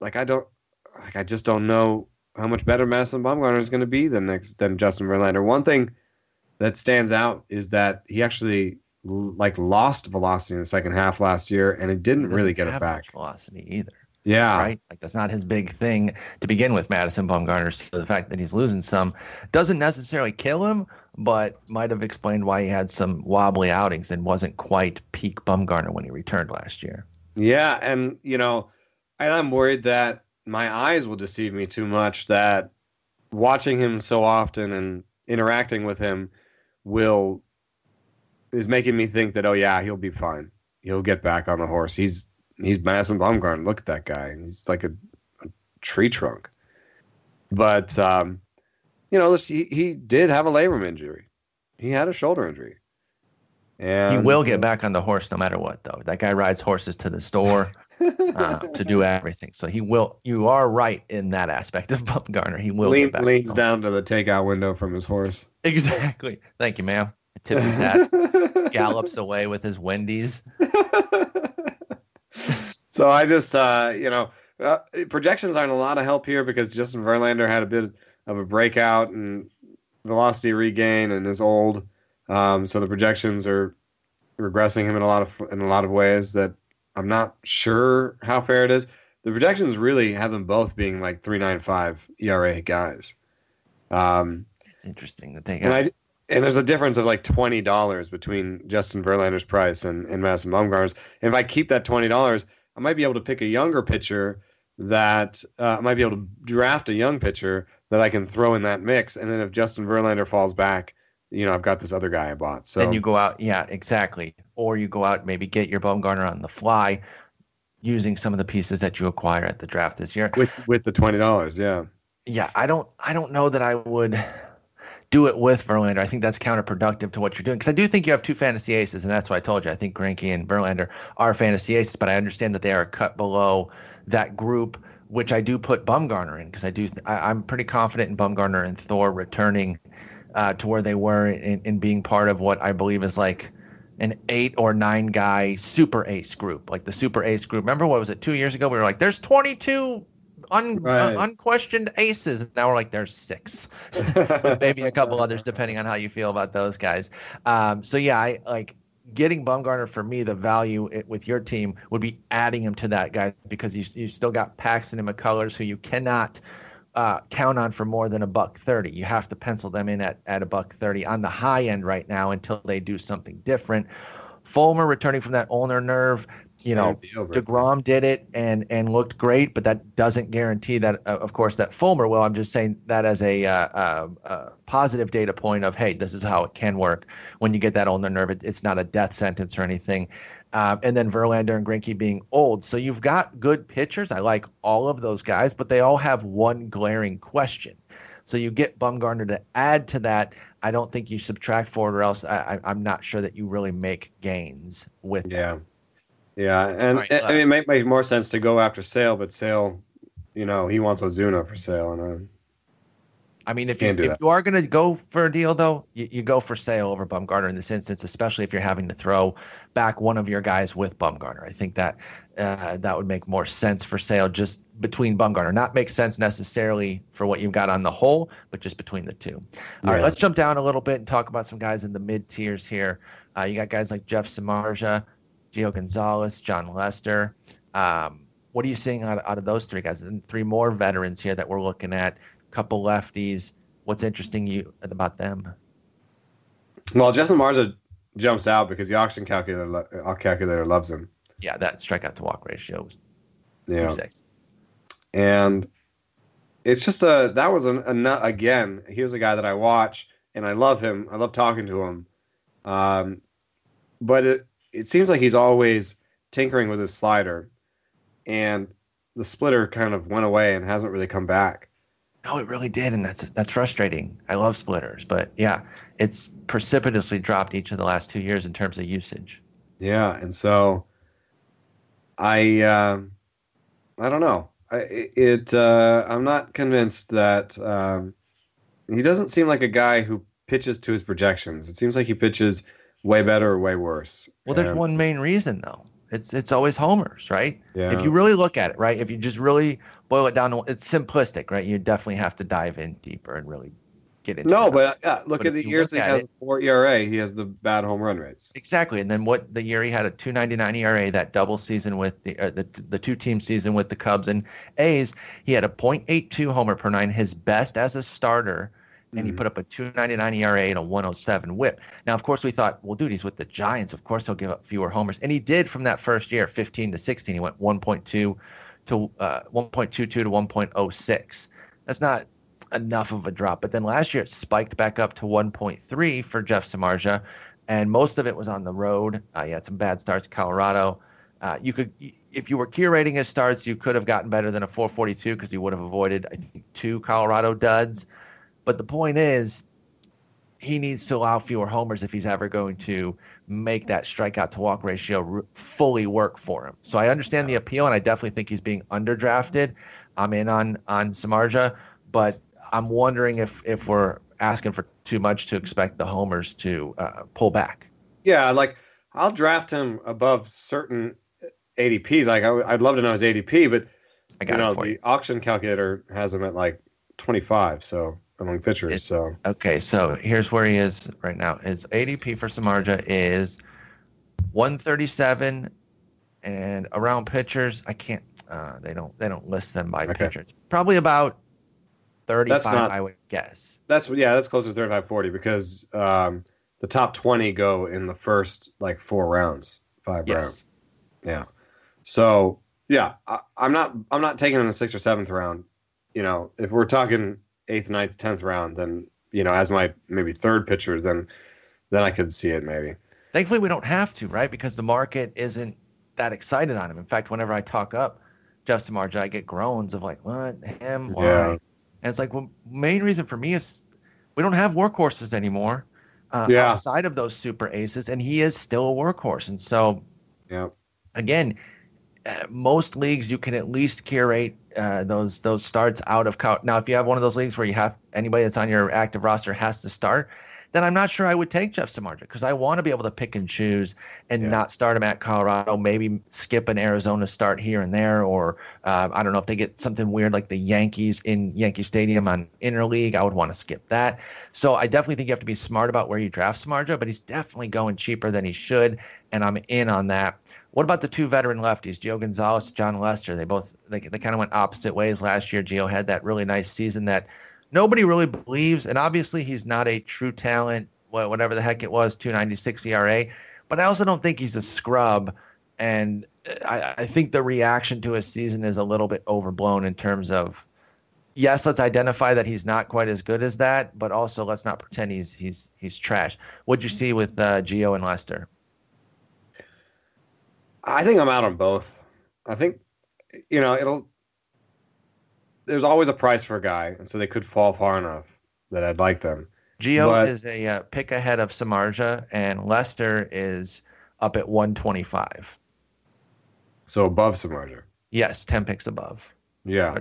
S2: like I don't, like I just don't know how much better Madison Bumgarner is going to be than next than Justin Verlander. One thing that stands out is that he actually like lost velocity in the second half last year, and it didn't really get it back.
S1: velocity either.
S2: Yeah,
S1: right. Like that's not his big thing to begin with. Madison Bumgarner. So the fact that he's losing some doesn't necessarily kill him, but might have explained why he had some wobbly outings and wasn't quite peak Bumgarner when he returned last year.
S2: Yeah, and you know, and I'm worried that my eyes will deceive me too much that watching him so often and interacting with him will is making me think that oh yeah he'll be fine. He'll get back on the horse. He's he's Madison Bumgarner. Look at that guy. He's like a, a tree trunk. But um, you know he, he did have a labrum injury. He had a shoulder injury.
S1: And he will get back on the horse no matter what though. That guy rides horses to the store (laughs) uh, to do everything. So he will. You are right in that aspect of Bumgarner. He will
S2: Lean, leans down to the takeout window from his horse.
S1: Exactly. Thank you, ma'am. Tip his (laughs) hat. gallops away with his Wendy's. (laughs)
S2: so I just, uh, you know, uh, projections aren't a lot of help here because Justin Verlander had a bit of a breakout and velocity regain and is old. Um, so the projections are regressing him in a lot of in a lot of ways that I'm not sure how fair it is. The projections really have them both being like 3.95 ERA guys. Um,
S1: it's interesting that they
S2: got. And, I, and there's a difference of like twenty dollars between Justin Verlander's price and, and Madison Bumgarner's. And if I keep that twenty dollars, I might be able to pick a younger pitcher that uh, I might be able to draft a young pitcher that I can throw in that mix. And then if Justin Verlander falls back, you know, I've got this other guy I bought. So
S1: then you go out, yeah, exactly. Or you go out maybe get your Bumgarner on the fly, using some of the pieces that you acquire at the draft this year
S2: with with the twenty dollars. Yeah,
S1: yeah. I don't, I don't know that I would do it with Verlander. I think that's counterproductive to what you're doing because I do think you have two fantasy aces, and that's why I told you I think Greinke and Verlander are fantasy aces, but I understand that they are cut below that group which I do put Bumgarner in because I do th- I, am pretty confident in Bumgarner and Thor returning uh, to where they were in, in being part of what I believe is like an eight or nine guy super ace group, like the super ace group. Remember what was it two years ago? We were like, there's 22 un, right. uh, unquestioned aces. Now we're like, there's six, (laughs) maybe a couple others, depending on how you feel about those guys. Um, so yeah, I like getting Bumgarner for me. The value it, with your team would be adding him to that guy because you you still got Paxton and McCullers who you cannot. Uh, count on for more than a buck 30. You have to pencil them in at, at a buck 30 on the high end right now until they do something different. Fulmer returning from that ulnar nerve you know, Degrom did it and and looked great, but that doesn't guarantee that, uh, of course, that Fulmer will. I'm just saying that as a, uh, uh, positive data point of, hey, this is how it can work when you get that ulnar nerve. It, it's not a death sentence or anything. Um, and then Verlander and Greinke being old, so you've got good pitchers. I like all of those guys, but they all have one glaring question. So you get Bumgarner to add to that. I don't think you subtract for it, or else I, am not sure that you really make gains with.
S2: Yeah. Them. Yeah, and right, I mean, it might make more sense to go after Sale, but Sale, you know, he wants Ozuna for Sale, and I.
S1: I mean, if you if you are going to go for a deal, though, you, you go for Sale over Bumgarner in this instance, especially if you're having to throw back one of your guys with Bumgarner. I think that uh, that would make more sense for Sale just between Bumgarner. Not make sense necessarily for what you've got on the whole, but just between the two. All yeah. right, let's jump down a little bit and talk about some guys in the mid tiers here. Uh, you got guys like Jeff Samardzija, Gio Gonzalez, Jon Lester. Um, what are you seeing out, out of those three guys? And three more veterans here that we're looking at. Couple lefties. What's interesting you about them?
S2: Well, Justin Marza jumps out because the auction calculator uh, calculator loves him.
S1: Yeah, that strikeout to walk ratio was
S2: yeah. And it's just a that was a, a again. Here's a guy that I watch and I love him. I love talking to him. Um, but it, it seems like he's always tinkering with his slider, and the splitter kind of went away and hasn't really come back.
S1: No, it really did, and that's that's frustrating. I love splitters, but yeah, it's precipitously dropped each of the last two years in terms of usage.
S2: Yeah, and so I uh, I don't know. I, it uh, I'm not convinced that um, he doesn't seem like a guy who pitches to his projections. It seems like he pitches way better or way worse.
S1: Well, there's and, one main reason though. It's it's always homers, right?
S2: Yeah.
S1: If you really look at it, right? If you just really boil it down, to, it's simplistic, right? You definitely have to dive in deeper and really get into.
S2: No, it. but uh, look but at the years he has it, four ERA. He has the bad home run rates.
S1: Exactly, and then what the year he had a 2.99 ERA, that double season with the uh, the the two team season with the Cubs and A's, he had a .82 homer per nine, his best as a starter and he mm-hmm. put up a 299 ERA and a 107 whip. Now, of course, we thought, well, dude, he's with the Giants. Of course, he'll give up fewer homers. And he did from that first year, 15 to 16. He went 1.2 to uh, 1.22 to 1.06. That's not enough of a drop. But then last year, it spiked back up to 1.3 for Jeff Samardzija. And most of it was on the road. Uh, he had some bad starts, Colorado. Uh, you could, if you were curating his starts, you could have gotten better than a 442 because he would have avoided, I think, two Colorado duds. But the point is, he needs to allow fewer homers if he's ever going to make that strikeout to walk ratio fully work for him. So I understand the appeal, and I definitely think he's being underdrafted. I'm in on on Samardzija, but I'm wondering if if we're asking for too much to expect the homers to uh, pull back.
S2: Yeah, like I'll draft him above certain ADPs. Like I, would love to know his ADP, but I got you know the you. auction calculator has him at like 25. So among pitchers. It, so
S1: okay, so here's where he is right now. His ADP for Samardzija is 137, and around pitchers, I can't. Uh, they don't. They don't list them by okay. pitchers. Probably about 35, not, I would guess.
S2: That's yeah. That's closer to 35, 40 because um, the top 20 go in the first like four rounds, five yes. rounds. Yeah. So yeah, I, I'm not. I'm not taking in the sixth or seventh round. You know, if we're talking eighth, ninth, tenth round, then you know, as my maybe third pitcher, then then I could see it maybe.
S1: Thankfully, we don't have to, right? Because the market isn't that excited on him. In fact, whenever I talk up Jeff Samardzija, I get groans of like, "What him? Why?" Yeah. And it's like, well, main reason for me is we don't have workhorses anymore. Uh, yeah. outside of those super aces, and he is still a workhorse. And so,
S2: yeah,
S1: again, most leagues you can at least curate uh, those those starts out of co- now. If you have one of those leagues where you have anybody that's on your active roster has to start, then I'm not sure I would take Jeff Samardzija because I want to be able to pick and choose and yeah. not start him at Colorado. Maybe skip an Arizona start here and there, or uh, I don't know if they get something weird like the Yankees in Yankee Stadium on interleague. I would want to skip that. So I definitely think you have to be smart about where you draft Samardzija, but he's definitely going cheaper than he should, and I'm in on that. What about the two veteran lefties, Gio Gonzalez, Jon Lester? They both they, they kind of went opposite ways last year. Gio had that really nice season that nobody really believes. And obviously, he's not a true talent, whatever the heck it was, 296 ERA. But I also don't think he's a scrub. And I, I think the reaction to his season is a little bit overblown in terms of, yes, let's identify that he's not quite as good as that, but also let's not pretend he's he's he's trash. What'd you see with uh, Gio and Lester?
S2: I think I'm out on both. I think, you know, it'll there's always a price for a guy, and so they could fall far enough that I'd like them.
S1: Gio but, is a uh, pick ahead of Samardzija, and Lester is up at 125.
S2: So above Samardzija.
S1: Yes, 10 picks above.
S2: Yeah.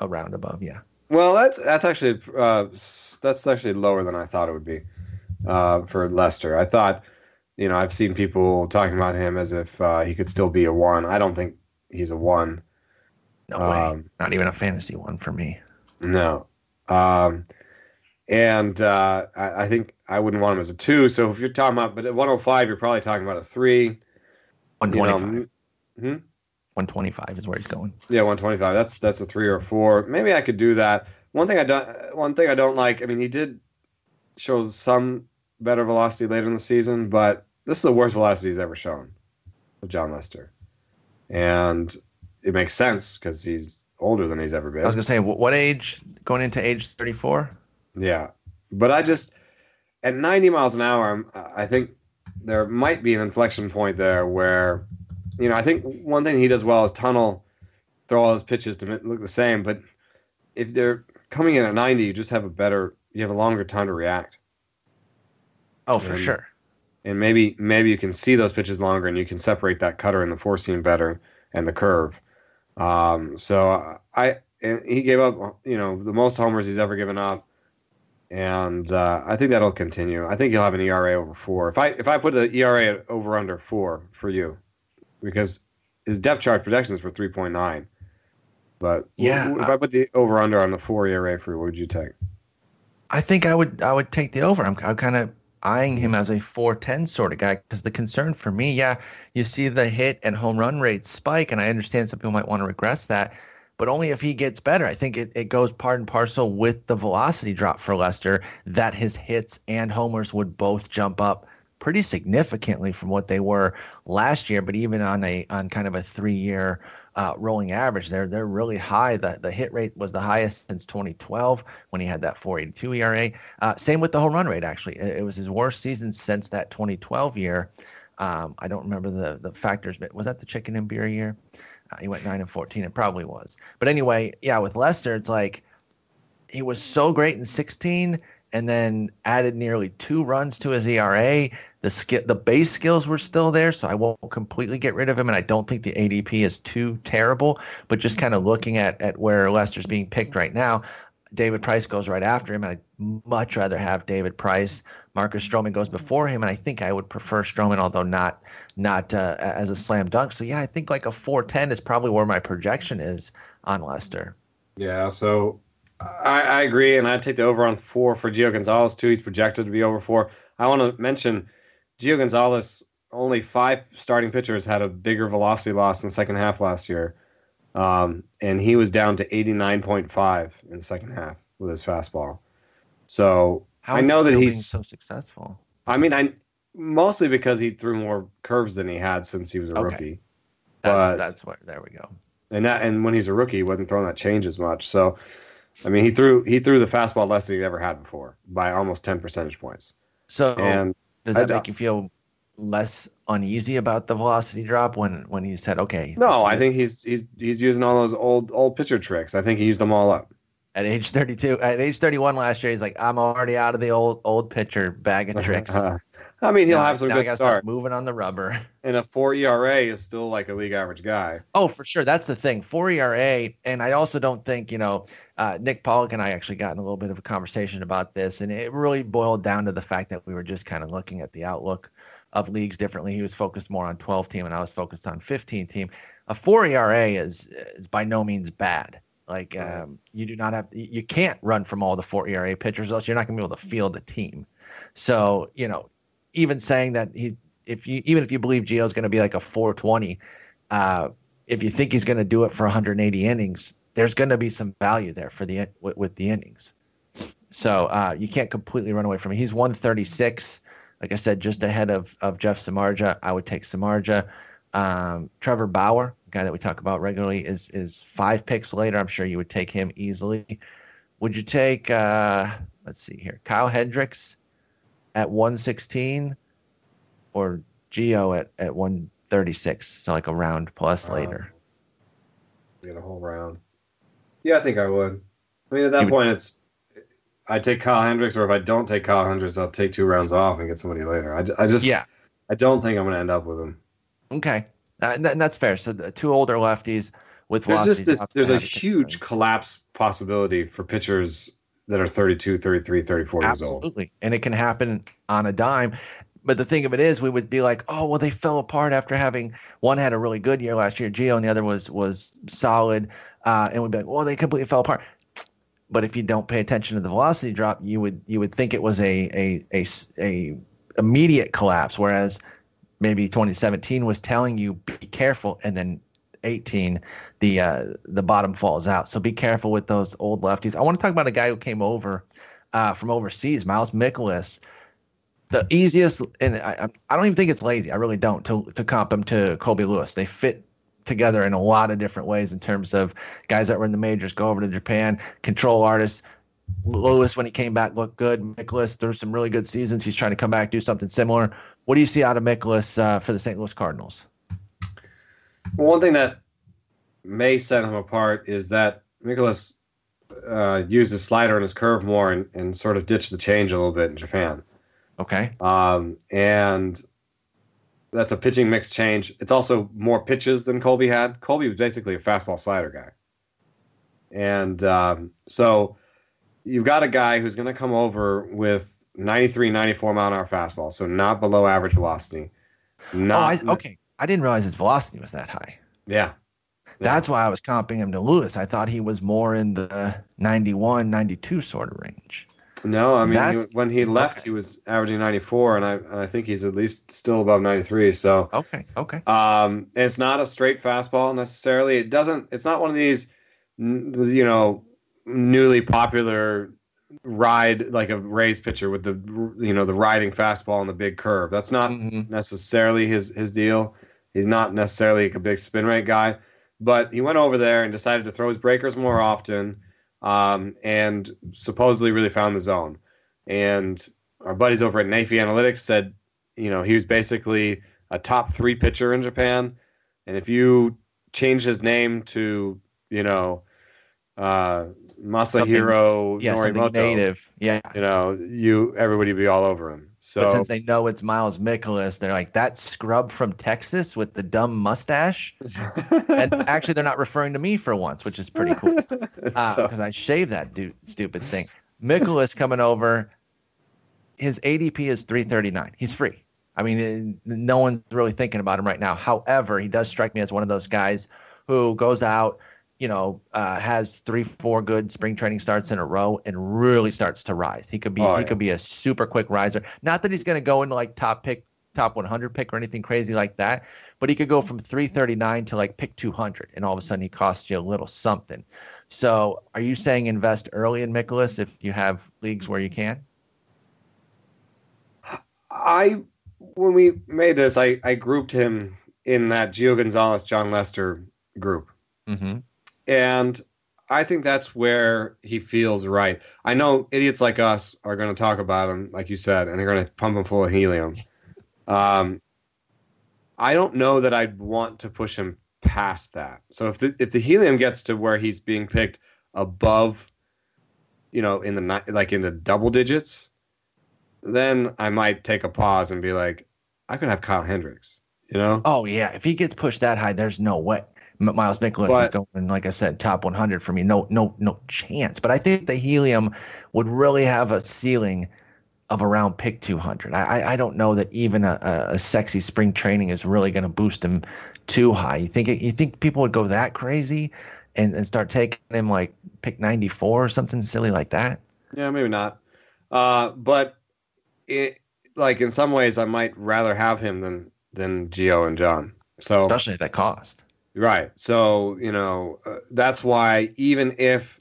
S1: around above, yeah.
S2: Well, that's that's actually uh, that's actually lower than I thought it would be uh, for Lester. I thought, you know, I've seen people talking about him as if uh, he could still be a one. I don't think he's a one.
S1: No way. Um, Not even a fantasy one for me.
S2: No. Um, and uh, I, I, think I wouldn't want him as a two. So if you're talking about, but at 105, you're probably talking about a three.
S1: 125. You know, hmm? 125 is where he's going.
S2: Yeah, 125. That's that's a three or a four. Maybe I could do that. One thing I don't one thing I don't like. I mean, he did show some better velocity later in the season, but this is the worst velocity he's ever shown with Jon Lester. And it makes sense because he's older than he's ever been.
S1: I was gonna say, what age? Going into age thirty-four.
S2: Yeah, but I just at ninety miles an hour, I'm, I think there might be an inflection point there where, you know, I think one thing he does well is tunnel, throw all his pitches to look the same. But if they're coming in at ninety, you just have a better, you have a longer time to react.
S1: Oh, for and, sure.
S2: And maybe maybe you can see those pitches longer, and you can separate that cutter and the four seam better and the curve. Um, so I he gave up, you know, the most homers he's ever given up, and uh, I think that'll continue. I think he'll have an ERA over four. If I if I put the ERA over under four for you, because his depth chart projections for three point nine. But
S1: yeah,
S2: if I, I put the over under on the four ERA for you, what would you take?
S1: I think I would I would take the over. I'm, I'm kind of eyeing him as a 410 sort of guy because the concern for me, yeah, you see the hit and home run rate spike, and I understand some people might want to regress that, but only if he gets better. I think it, it goes part and parcel with the velocity drop for Lester that his hits and homers would both jump up pretty significantly from what they were last year, but even on a on kind of a three year uh, rolling average. They're they're really high. The the hit rate was the highest since 2012 when he had that 4.82 ERA. Uh, same with the home run rate. Actually, it, it, was his worst season since that 2012 year. Um, I don't remember the the factors, but was that the chicken and beer year? Uh, he went nine and 14. It probably was. But anyway, yeah, with Lester, it's like he was so great in 16 and then added nearly two runs to his ERA. The skill, the base skills were still there, so I won't completely get rid of him. And I don't think the ADP is too terrible. But just kind of looking at at where Lester's being picked right now, David Price goes right after him, and I'd much rather have David Price. Marcus Stroman goes before him, and I think I would prefer Stroman, although not not uh, as a slam dunk. So yeah, I think like a 410 is probably where my projection is on Lester.
S2: Yeah, so I, I, agree, and I'd take the over on four for Gio Gonzalez too. He's projected to be over four. I want to mention Gio Gonzalez. Only five starting pitchers had a bigger velocity loss in the second half last year, um, and he was down to eighty nine point five in the second half with his fastball. So
S1: How
S2: I know that he's
S1: so successful.
S2: I mean, I mostly because he threw more curves than he had since he was a okay. rookie.
S1: That's, but, that's what. There we go.
S2: And that, and when he's a rookie, he wasn't throwing that change as much. So I mean, he threw he threw the fastball less than he'd ever had before by almost ten percentage points.
S1: So, and does that I, make you feel less uneasy about the velocity drop when when he said, "Okay"?
S2: No, I think he's he's he's using all those old old pitcher tricks. I think he used them all up.
S1: At age 32, at age 31 last year, he's like, I'm already out of the old old pitcher bag of (laughs) tricks. Uh-huh.
S2: I mean, he'll
S1: Now-
S2: have some good
S1: start
S2: starts.
S1: Moving on the rubber. (laughs)
S2: And a four ERA is still like a league average guy.
S1: Oh, for sure. That's the thing. Four ERA, and I also don't think you know. Uh, Nick Pollack and I actually got in a little bit of a conversation about this, and it really boiled down to the fact that we were just kind of looking at the outlook of leagues differently. He was focused more on 12 team, and I was focused on 15 team. A four ERA is is by no means bad. Like um, you do not have, you can't run from all the four ERA pitchers, else you're not going to be able to field a team. So you know, even saying that he, if you even if you believe Gio's going to be like a 420, uh, if you think he's going to do it for 180 innings, there's going to be some value there for the with, with the innings. So uh, you can't completely run away from it. He's 136, like I said, just ahead of of Jeff Samardzija. I would take Samardzija. Um, Trevor Bauer, guy that we talk about regularly, is is five picks later. I'm sure you would take him easily. Would you take? Uh, let's see here, Kyle Hendricks at 116, or Gio at at 136. So like a round plus later.
S2: Get a whole round. Yeah, I think I would. I mean, at that
S1: You would-
S2: point, it's I take Kyle Hendricks, or if I don't take Kyle Hendricks, I'll take two rounds off and get somebody later. I, I just,
S1: Yeah.
S2: I don't think I'm going to end up with him.
S1: Okay, uh, and that- and that's fair. So the two older lefties with
S2: There's just this, there's a
S1: have to take
S2: huge collapse possibility for pitchers that are 32, 33, 34 years old.
S1: absolutely, and it can happen on a dime. But the thing of it is, we would be like, oh, well, they fell apart after having one had a really good year last year, Gio, and the other was was solid, uh, and we'd be like, well, they completely fell apart. But if you don't pay attention to the velocity drop, you would you would think it was a a a, a immediate collapse, whereas maybe 2017 was telling you be careful, and then 18 the uh, the bottom falls out. So be careful with those old lefties. I want to talk about a guy who came over uh, from overseas, Miles Mikolas. The easiest, and I, I- don't even think it's lazy. I really don't to to comp him to Colby Lewis. They fit together in a lot of different ways in terms of guys that were in the majors go over to Japan, control artists. Lewis, when he came back, looked good. Mikolas through some really good seasons. He's trying to come back, do something similar. What do you see out of Mikolas uh, for the St. Louis Cardinals?
S2: Well, one thing that may set him apart is that Mikolas uh, used his slider and his curve more and, and sort of ditched the change a little bit in Japan.
S1: Okay.
S2: Um, and that's a pitching mix change. It's also more pitches than Colby had. Colby was basically a fastball slider guy. And um, so you've got a guy who's going to come over with 93, 94 mile an hour fastball, so not below average velocity.
S1: Oh,
S2: Not,
S1: I, okay. I didn't realize his velocity was that high.
S2: Yeah.
S1: That's why I was comping him to Lewis. I thought he was more in the 91, 92 sort of range.
S2: No, I mean he, when he left,
S1: okay.
S2: he was averaging 94, and I and I think he's at least still above 93. So,
S1: Okay. Okay.
S2: um, it's not a straight fastball necessarily. It doesn't. It's not one of these, you know, newly popular ride like a Rays pitcher with the you know the riding fastball and the big curve. That's not
S1: Mhm.
S2: necessarily his his deal. He's not necessarily like a big spin rate guy, but he went over there and decided to throw his breakers more often, um, and supposedly really found the zone. And our buddies over at Nafy Analytics said, you know, he was basically a top three pitcher in Japan, and if you change his name to, you know, uh, Masahiro
S1: Yeah, something
S2: Norimoto,
S1: native. Yeah.
S2: you know, you everybody would be all over him. So
S1: but since they know it's Miles Mikolas, they're like that scrub from Texas with the dumb mustache. (laughs) And actually, they're not referring to me for once, which is pretty cool because (laughs) uh,
S2: So-
S1: I shaved that dude, stupid thing. Mikolas coming over, his ADP is 339. He's free. I mean, no one's really thinking about him right now. However, he does strike me as one of those guys who goes out, you know, uh, has three, four good spring training starts in a row and really starts to rise. He could be,
S2: Oh,
S1: he
S2: yeah.
S1: could be a super quick riser. Not that he's going to go into like top pick, top 100 pick or anything crazy like that, but he could go from 339 to like pick 200, and all of a sudden he costs you a little something. So, are you saying invest early in Mikolas if you have leagues where you can?
S2: I when we made this, I, I grouped him in that Gio Gonzalez, Jon Lester group.
S1: Mm-hmm.
S2: And I think that's where he feels right. I know idiots like us are going to talk about him, like you said, and they're going to pump him full of helium. Um, I don't know that I'd want to push him past that. So if the if the helium gets to where he's being picked above you know, in the like in the double digits, then I might take a pause and be like, I could have Kyle Hendricks. You know?
S1: Oh yeah, if he gets pushed that high, there's no way. Miles Mikolas is going, like I said, top 100 for me. No, no, no chance. But I think the helium would really have a ceiling of around pick 200. I, I, I don't know that even a, a, sexy spring training is really going to boost him too high. You think it, you think people would go that crazy and, and start taking him like pick 94 or something silly like that?
S2: Yeah, maybe not. Uh, but it like in some ways, I might rather have him than than Gio and Jon. So
S1: Especially at that cost.
S2: Right. So, you know, uh, that's why even if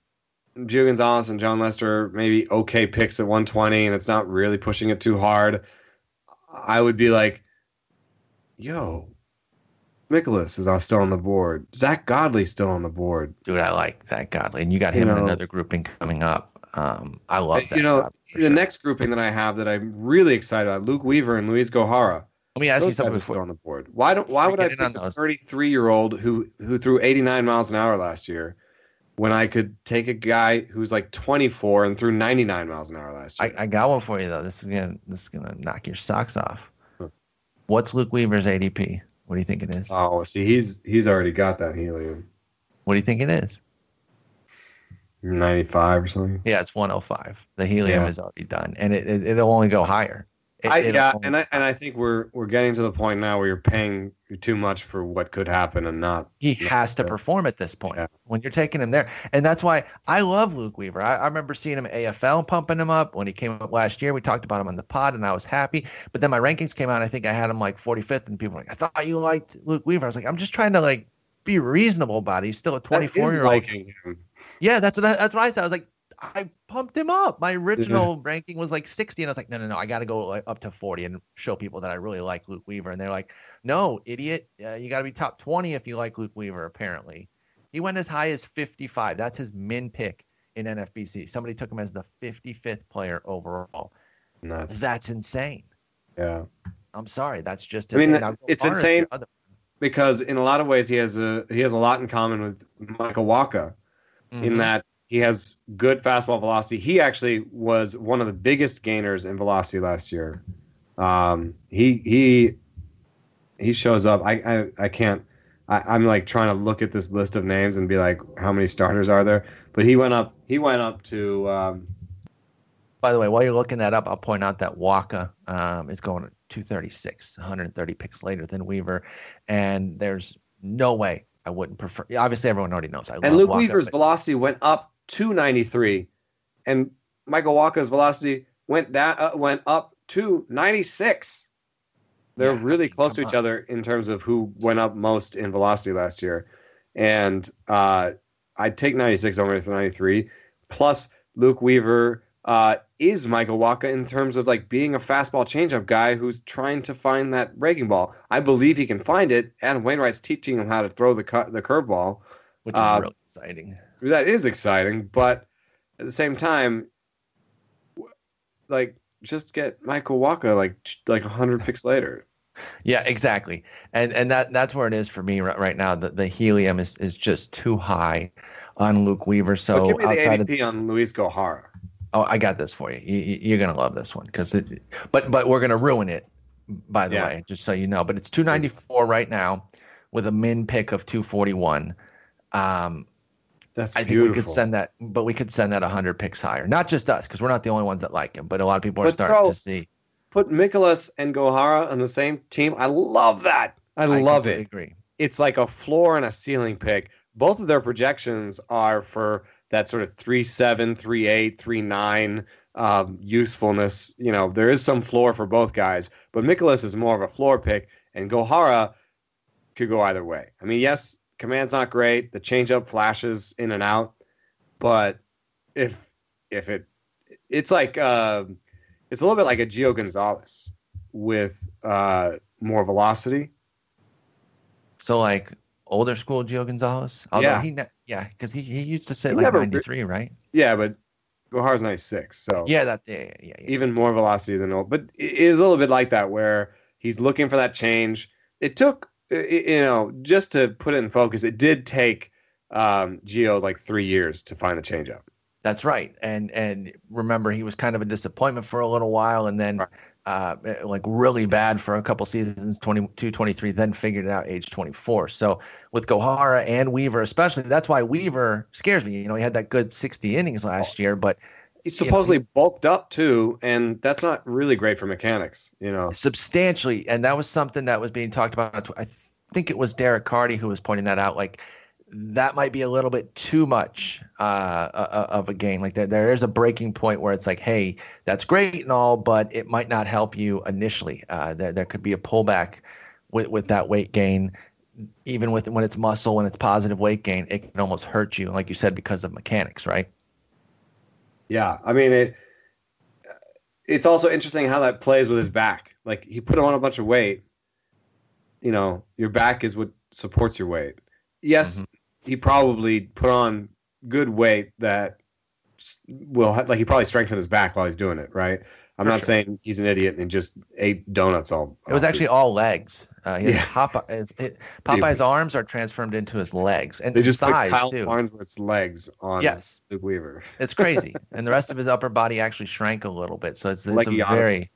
S2: Gio Gonzalez and Jon Lester maybe okay picks at 120 and it's not really pushing it too hard, I would be like, yo, Mikolas is still on the board. Zack Godley still on the board.
S1: Dude, I like Zack Godley. And you got
S2: You
S1: him in another grouping coming up. Um, I love that.
S2: you know, the
S1: sure.
S2: next grouping that I have that I'm really excited about, Luke Weaver and Luis Gohara.
S1: Let me ask you
S2: Those guys
S1: something before.
S2: on the board. Why don't? Why would I pick a 33 year old who who threw 89 miles an hour last year, when I could take a guy who's like 24 and threw 99 miles an hour last
S1: I,
S2: year?
S1: I got one for you though. This is gonna this is gonna knock your socks off.
S2: Huh.
S1: What's Luke Weaver's ADP? What do you think it is?
S2: oh, see, he's he's already got that helium,
S1: What do you think it is?
S2: 95 or something.
S1: Yeah, it's 105. The helium
S2: Yeah.
S1: is already done, and it, it it'll only go higher. It,
S2: I, yeah, and I and I think we're we're getting to the point now where you're paying too much for what could happen and not.
S1: he
S2: not
S1: has to perform at this point
S2: Yeah.
S1: when you're taking him there, and that's why I love Luke Weaver. I, I remember seeing him AFL pumping him up when he came up last year. We talked about him on the pod, and I was happy. But then my rankings came out. I think I had him like 45th, and people were like, "I thought you liked Luke Weaver." I was like, "I'm just trying to like be reasonable about it. He's still a 24 year old." Yeah, that's what I, that's what I said. I was like, I pumped him up. My original ranking was like 60, and I was like, no, no, no, I got to go like, up to 40 and show people that I really like Luke Weaver. And they're like, no, idiot, uh, you got to be top 20 if you like Luke Weaver. Apparently, he went as high as 55. That's his min pick in NFBC. Somebody took him as the 55th player overall.
S2: Nuts.
S1: That's insane.
S2: Yeah.
S1: I'm sorry, that's just.
S2: I mean,
S1: insane. Now, go
S2: it's insane. because in a lot of ways he has a he has a lot in common with Michael Wacha in
S1: Mhm.
S2: that he has good fastball velocity. He actually was one of the biggest gainers in velocity last year. Um, he he he shows up. I I, I can't. I, I'm like trying to look at this list of names and be like, how many starters are there? But he went up. He went up to. Um,
S1: By the way, while you're looking that up, I'll point out that Wacha um, is going at 236, 130 picks later than Weaver, and there's no way I wouldn't prefer. Obviously, everyone already knows I love
S2: and Luke
S1: Wacha,
S2: Weaver's
S1: but
S2: velocity went up to 93, and Michael Wacha's velocity went that uh, went up to 96. They're
S1: Yeah,
S2: really close to each
S1: on.
S2: other in terms of who went up most in velocity last year, and uh, I'd take 96 over 93. Plus, Luke Weaver uh, is Michael Wacha in terms of like being a fastball changeup guy who's trying to find that breaking ball. I believe he can find it. Adam Wainwright's teaching him how to throw the cu- the curveball
S1: which is
S2: uh,
S1: really exciting.
S2: That is exciting, but at the same time, like just get Michael Wacha like like hundred picks later.
S1: Yeah, exactly, and and that that's where it is for me right, right now. The the helium is is just too high on Luke Weaver. So
S2: give me the
S1: outside of
S2: ADP on Luis Gohara.
S1: Oh, I got this for you. you you're gonna love this one because it, but but we're gonna ruin it. By the
S2: Yeah.
S1: way, just so you know, but it's 294 right now with a min pick of 241. Um,
S2: That's
S1: I think
S2: beautiful.
S1: we could send that, but we could send that 100 picks higher. Not just us, because we're not the only ones that like him, but a lot of people are
S2: But
S1: starting
S2: throw-
S1: to see.
S2: Put Mikolas and Gohara on the same team. I love that. I,
S1: I
S2: love it.
S1: Agree.
S2: It's like a floor and a ceiling pick. Both of their projections are for that sort of three seven, three eight, three nine um, usefulness. You know, there is some floor for both guys, but Mikolas is more of a floor pick, and Gohara could go either way. I mean, yes, command's not great. The changeup flashes in and out, but if if it it's like uh, it's a little bit like a Gio Gonzalez with uh, more velocity.
S1: So like older school Gio Gonzalez. Although
S2: Yeah.
S1: he, ne- yeah, because he, he used to sit
S2: He
S1: like
S2: re-
S1: 93, right?
S2: Yeah, but Gohar's 96, so
S1: Yeah, that yeah, yeah, yeah.
S2: even more velocity than old. But it is a little bit like that where he's looking for that change. It took, you know, just to put it in focus, it did take um, Gio like three years to find the changeup.
S1: That's right. And and remember, he was kind of a disappointment for a little while, and then
S2: Right.
S1: uh, like really bad for a couple seasons, 22, 23, then figured it out age 24. So with Gohara and Weaver, especially, that's why Weaver scares me. You know, he had that good 60 innings last year, but
S2: He's supposedly
S1: he's-
S2: bulked up too, and that's not really great for mechanics. You know,
S1: substantially, and that was something that was being talked about. I think it was Derek Carty who was pointing that out. Like that might be a little bit too much uh, uh, of a gain. Like there, there is a breaking point where it's like, hey, that's great and all, but it might not help you initially. Uh, there, there could be a pullback with with that weight gain. Even with when it's muscle and it's positive weight gain, it can almost hurt you. Like you said, because of mechanics, right?
S2: Yeah. I mean it. It's also interesting how that plays with his back. Like he put on a bunch of weight. You know, your back is what supports your weight. Yes,
S1: Mhm.
S2: he probably put on good weight that will like he probably strengthened his back while he's doing it. Right. I'm
S1: For
S2: not
S1: sure.
S2: saying he's an idiot and just ate donuts all.
S1: It was
S2: all
S1: actually all legs. Uh, he
S2: Yeah.
S1: Popeye, it, Popeye's arms are transformed into his legs and
S2: they just
S1: thighs put
S2: Kyle
S1: too.
S2: Farnsworth's legs on
S1: Yes,
S2: Luke Weaver.
S1: it's crazy, (laughs) and the rest of his upper body actually shrank a little bit. So it's it's a very,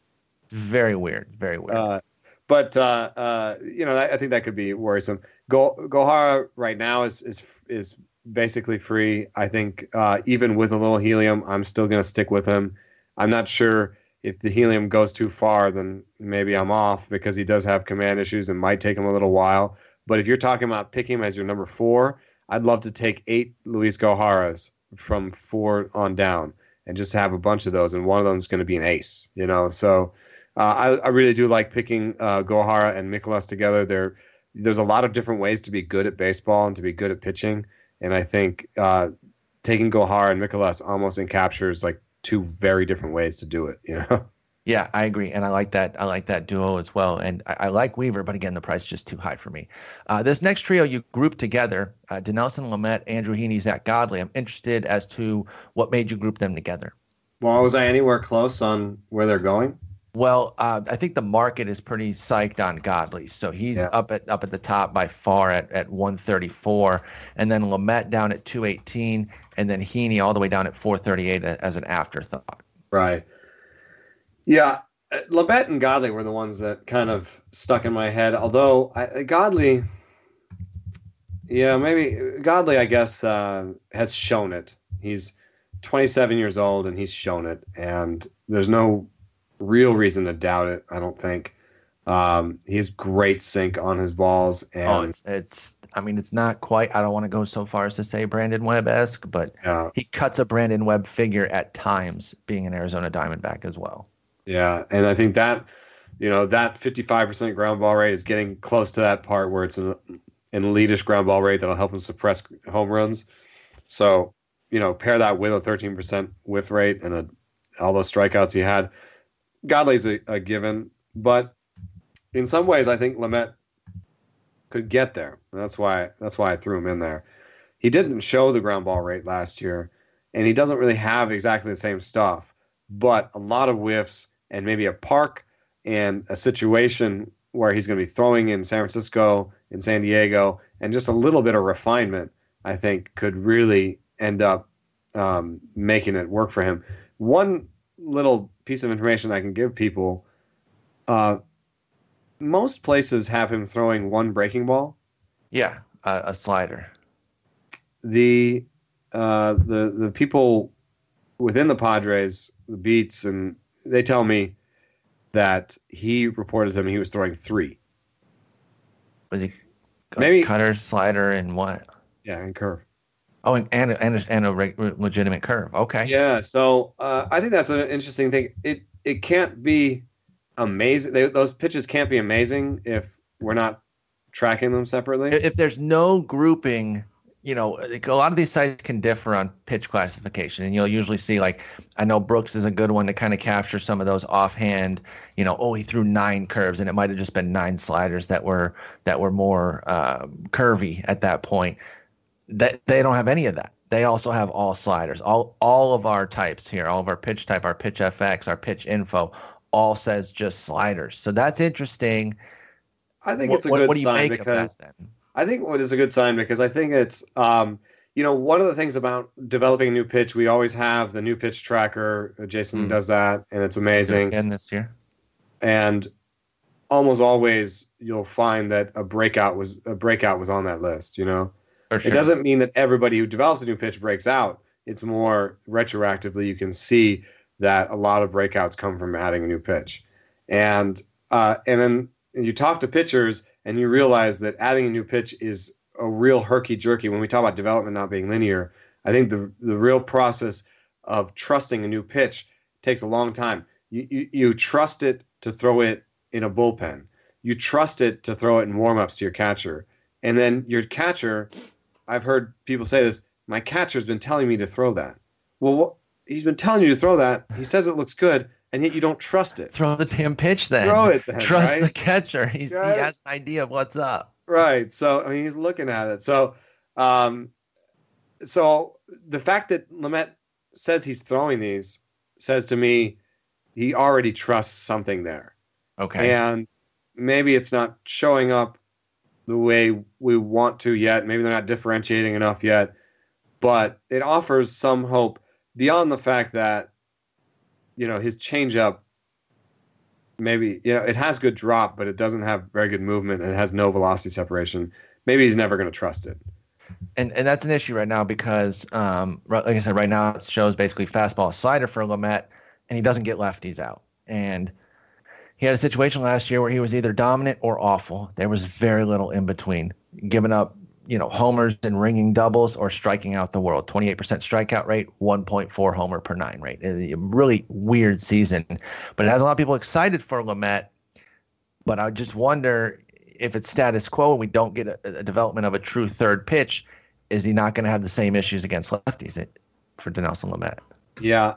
S1: very weird, very weird.
S2: Uh, but uh, uh, you know, I, I think that could be worrisome. Go Gohara right now is is is basically free. I think uh, even with a little helium, I'm still going to stick with him. I'm not sure if the helium goes too far, then maybe I'm off because he does have command issues and might take him a little while. But if you're talking about picking him as your number four, I'd love to take eight Luis Goharas from four on down and just have a bunch of those, and one of them is going to be an ace. You know, so uh, I, I really do like picking uh, Gohara and Mikolas together. There, there's a lot of different ways to be good at baseball and to be good at pitching, and I think uh, taking Gohara and Mikolas almost encaptures like two very different ways to do it. You know, (laughs)
S1: yeah, I agree, and I like that. I like that duo as well, and I, I like Weaver, but again, the price is just too high for me. Uh, this next trio you grouped together: uh, Dinelson, Lamet, Andrew Heaney, Zack Godley. I'm interested as to what made you group them together.
S2: well, was I anywhere close on where they're going?
S1: Well, uh, I think the market is pretty psyched on Godley, so he's
S2: Yeah.
S1: up at up at the top by far at, at 134, and then Lamet down at 218, and then Heaney all the way down at 438 as an afterthought.
S2: Right. Yeah, uh, Lamet and Godley were the ones that kind of stuck in my head. Although I, Godley, yeah, maybe Godley, I guess, uh, has shown it. He's 27 years old and he's shown it, and there's no real reason to doubt it. I don't think. Um, he has great sink on his balls, and
S1: Oh, it's, it's I mean, it's not quite. I don't want to go so far as to say Brandon Webb esque, but
S2: yeah,
S1: he cuts a Brandon Webb figure at times, being an Arizona Diamondback as well.
S2: Yeah, and I think that you know that 55% ground ball rate is getting close to that part where it's an, an elitish ground ball rate that'll help him suppress home runs. So you know, pair that with a 13% whiff rate and a, all those strikeouts he had. Godley's a, a given, but in some ways, I think Lamet could get there. That's why that's why I threw him in there. He didn't show the ground ball rate last year, and he doesn't really have exactly the same stuff. But a lot of whiffs and maybe a park and a situation where he's going to be throwing in San Francisco, in San Diego, and just a little bit of refinement, I think, could really end up um, making it work for him. One little piece of information I can give people uh, most places have him throwing one breaking ball.
S1: Yeah, uh, a slider.
S2: The uh, the the people within the Padres, the beats, and they tell me that he reported to them he was throwing three.
S1: Was he
S2: Maybe-
S1: cutter, slider, and what?
S2: Yeah, and curve.
S1: Oh, and and a, and a, and a reg- legitimate curve. Okay.
S2: Yeah, so uh, I think that's an interesting thing. It it can't be amazing. They, those pitches can't be amazing if we're not tracking them separately.
S1: If there's no grouping, you know, like a lot of these sites can differ on pitch classification, and you'll usually see like I know Brooks is a good one to kind of capture some of those offhand. You know, oh, he threw nine curves, and it might have just been nine sliders that were that were more uh, curvy at that point. That they don't have any of that. They also have all sliders. All all of our types here, all of our pitch type, our pitch FX, our pitch info, all says just sliders. So that's interesting.
S2: I think
S1: What-
S2: it's a good
S1: what you
S2: sign because
S1: of that then?
S2: I think what is a good sign because I think it's um, you know, one of the things about developing a new pitch, we always have the new pitch tracker. Jason
S1: Mm.
S2: does that, and it's amazing.
S1: Again this year.
S2: And almost always, you'll find that a breakout was a breakout was on that list. You know,
S1: sure.
S2: it doesn't mean that everybody who develops a new pitch breaks out. It's more retroactively you can see that a lot of breakouts come from adding a new pitch, and uh, and then you talk to pitchers and you realize that adding a new pitch is a real herky jerky. When we talk about development not being linear, I think the the real process of trusting a new pitch takes a long time. You you, you trust it to throw it in a bullpen. You trust it to throw it in warmups to your catcher, and then your catcher. I've heard people say this. My catcher's been telling me to throw that. Well, he's been telling you to throw that. He says it looks good, and yet you don't trust it.
S1: Throw the damn pitch then.
S2: Throw it then,
S1: Trust
S2: right?
S1: the catcher. He's,
S2: Right?
S1: He has an idea of what's up.
S2: Right. So I mean, he's looking at it. So, um, so the fact that Lamet says he's throwing these says to me he already trusts something there,
S1: Okay.
S2: and maybe it's not showing up the way we want to yet. Maybe they're not differentiating enough yet, but it offers some hope beyond the fact that you know his changeup. Maybe you know it has good drop, but it doesn't have very good movement and it has no velocity separation. Maybe he's never going to trust it.
S1: and and that's an issue right now because, um, like I said, right now it shows basically fastball slider for Lamet, and he doesn't get lefties out. And he had a situation last year where he was either dominant or awful. There was very little in between, giving up you know homers and ringing doubles or striking out the world. Twenty eight percent strikeout rate, one point four homer per nine rate. A really weird season, but it has a lot of people excited for Lamet. But I just wonder if it's status quo and we don't get a, a development of a true third pitch, is he not going to have the same issues against lefties eh, for Dinelson Lamet?
S2: Yeah,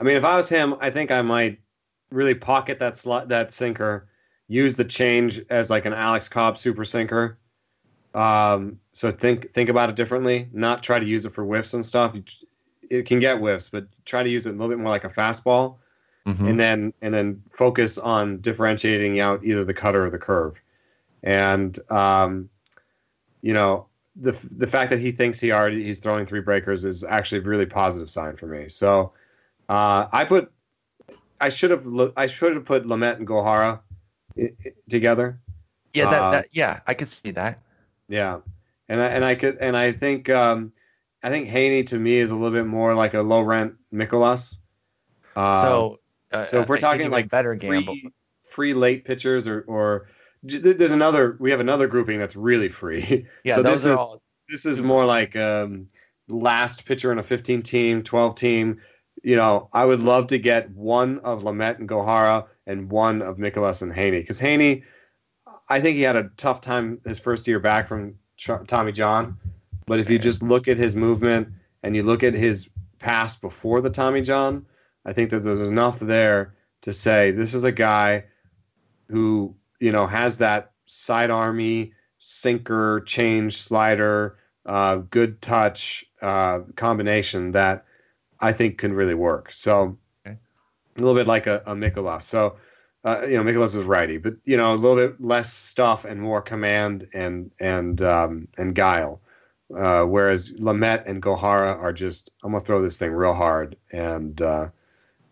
S2: I mean, if I was him, I think I might really pocket that sli- that sinker, use the change as like an Alex Cobb super sinker. Um, so think think about it differently. Not try to use it for whiffs and stuff. It can get whiffs, but try to use it a little bit more like a fastball,
S1: Mhm.
S2: and then and then focus on differentiating out either the cutter or the curve. And um, you know, the the fact that he thinks he already he's throwing three breakers is actually a really positive sign for me. So uh, I put I should have I should have put Lamet and Gohara together.
S1: yeah, that,
S2: uh,
S1: that yeah, I could see that.
S2: Yeah, and I, and I could and I think um, I think Heaney to me is a little bit more like a low rent Mikolas. Uh,
S1: so uh,
S2: so if we're
S1: I
S2: talking like
S1: better
S2: free,
S1: gamble,
S2: free late pitchers or or there's another we have another grouping that's really free. (laughs)
S1: yeah,
S2: so
S1: those
S2: this
S1: are
S2: is
S1: all
S2: this is more like um, last pitcher in a 15 team, 12 team. You know, I would love to get one of Lamet and Gohara and one of Mikolas and Heaney because Heaney, I think he had a tough time his first year back from Tommy John. But if you just look at his movement and you look at his past before the Tommy John, I think that there's enough there to say this is a guy who you know has that side army sinker change slider uh, good touch uh, combination that I think can really work. So
S1: Okay.
S2: a little bit like a, a Mikolas. So uh, you know Mikolas is righty, but you know a little bit less stuff and more command and and um, and guile. Uh, whereas Lamet and Gohara are just I'm gonna throw this thing real hard and uh,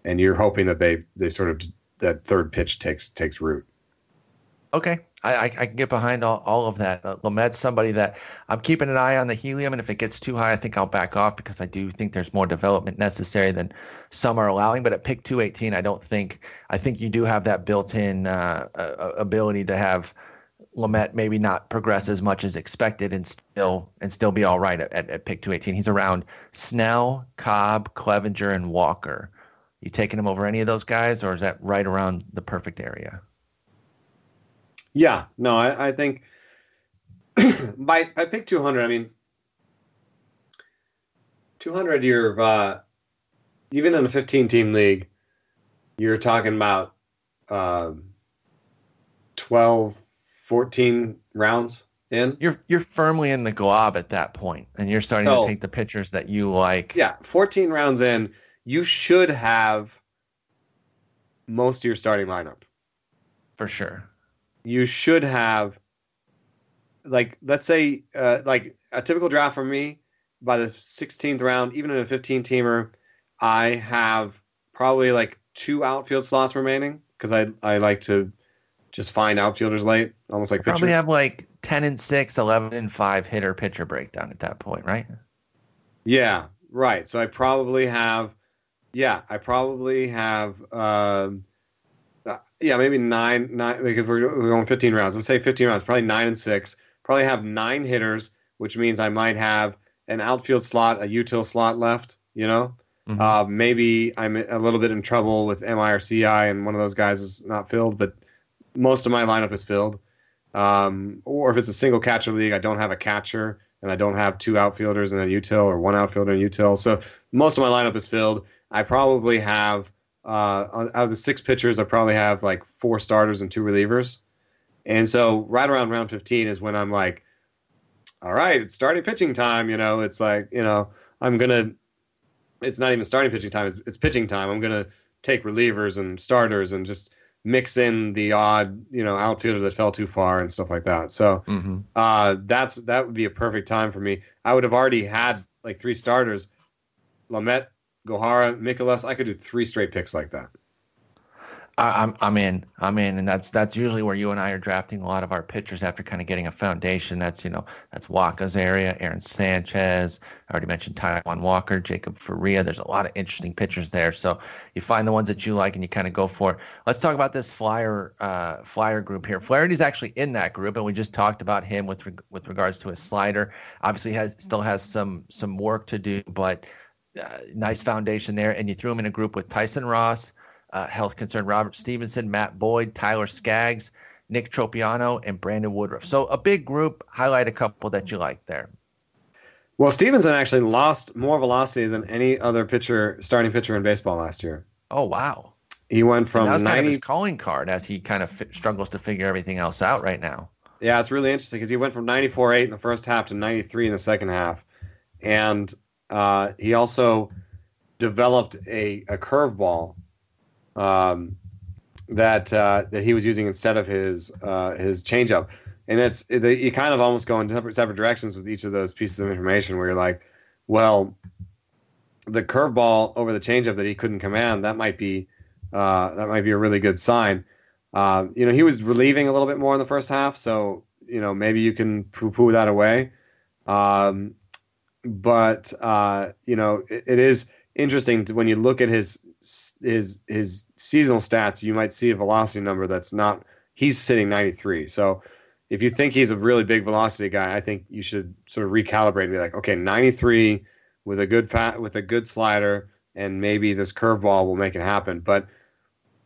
S2: and you're hoping that they they sort of that third pitch takes takes root.
S1: Okay, I, I, I can get behind all, all of that. Uh, Lamet's somebody that I'm keeping an eye on the helium, and if it gets too high, I think I'll back off because I do think there's more development necessary than some are allowing. But at pick 218, I don't think I think you do have that built-in uh, uh, ability to have Lamet maybe not progress as much as expected and still and still be all right at, at, at pick 218. He's around Snell, Cobb, Clevinger, and Walker. You taking him over any of those guys, or is that right around the perfect area?
S2: Yeah, no, I, I think (clears throat) by by pick 200, I mean 200. You're uh, even in a 15 team league, you're talking about um, 12, 14 rounds in.
S1: You're you're firmly in the glob at that point, and you're starting
S2: So-
S1: to take the pitchers that you like.
S2: Yeah, 14 rounds in, you should have most of your starting lineup.
S1: for sure.
S2: You should have like let's say uh, like a typical draft for me by the 16th round, even in a 15 teamer, I have probably like two outfield slots remaining because I I like to just find outfielders late, almost like
S1: Probably
S2: pitchers.
S1: have like 10 and 6, 11 and 5 hitter pitcher breakdown at that point, right?
S2: Yeah, right. So I probably have, yeah, I probably have, um, yeah, maybe nine, nine. Because we're, we're going 15 rounds. Let's say 15 rounds. Probably nine and six. Probably have nine hitters, which means I might have an outfield slot, a util slot left. You know,
S1: Mhm.
S2: uh, maybe I'm a little bit in trouble with MI or CI, and one of those guys is not filled, but most of my lineup is filled. Um, or if it's a single catcher league, I don't have a catcher and I don't have two outfielders and a util or one outfielder and util. So most of my lineup is filled. I probably have uh, out of the six pitchers, I probably have like four starters and two relievers. And so right around round 15 is when I'm like, all right, it's starting pitching time. You know, it's like, you know, I'm going to, it's not even starting pitching time, it's, it's pitching time. I'm going to take relievers and starters and just mix in the odd, you know, outfielder that fell too far and stuff like that. So
S1: Mhm.
S2: uh, that's that would be a perfect time for me. I would have already had like three starters, Lamet, Gohara, Mikolas. I could do three straight picks like that.
S1: I, I'm I'm in. I'm in, and that's that's usually where you and I are drafting a lot of our pitchers after kind of getting a foundation. That's you know that's Wacha's area, Aaron Sanchez. I already mentioned Taijuan Walker, Jacob Faria. There's a lot of interesting pitchers there. So you find the ones that you like and you kind of go for it. Let's talk about this flyer uh, flyer group here. Flaherty's actually in that group, and we just talked about him with reg- with regards to his slider. Obviously, has still has some some work to do, but uh, nice foundation there. And you threw him in a group with Tyson Ross uh, health concern Robert Stephenson, Matt Boyd, Tyler Skaggs, Nick Tropeano, and Brandon Woodruff. So a big group. Highlight a couple that you like there.
S2: Well, Stephenson actually lost more velocity than any other pitcher, starting pitcher in baseball last year.
S1: Oh wow!
S2: He went from
S1: that was kind of his calling card as he kind of fi- struggles to figure everything else out right now.
S2: Yeah, it's really interesting because he went from 94.8 in the first half to 93 in the second half, and uh, he also developed a, a curveball um, that uh, that he was using instead of his uh, his changeup, and it's it, you kind of almost go in separate separate directions with each of those pieces of information where you're like, well, the curveball over the changeup that he couldn't command that might be uh, that might be a really good sign. Uh, you know, he was relieving a little bit more in the first half, so you know maybe you can poo-poo that away. Um, but uh, you know, it, it is interesting to, when you look at his his his seasonal stats. You might see a velocity number that's not. He's sitting 93. So if you think he's a really big velocity guy, I think you should sort of recalibrate and be like, okay, 93 with a good fat with a good slider, and maybe this curveball will make it happen. But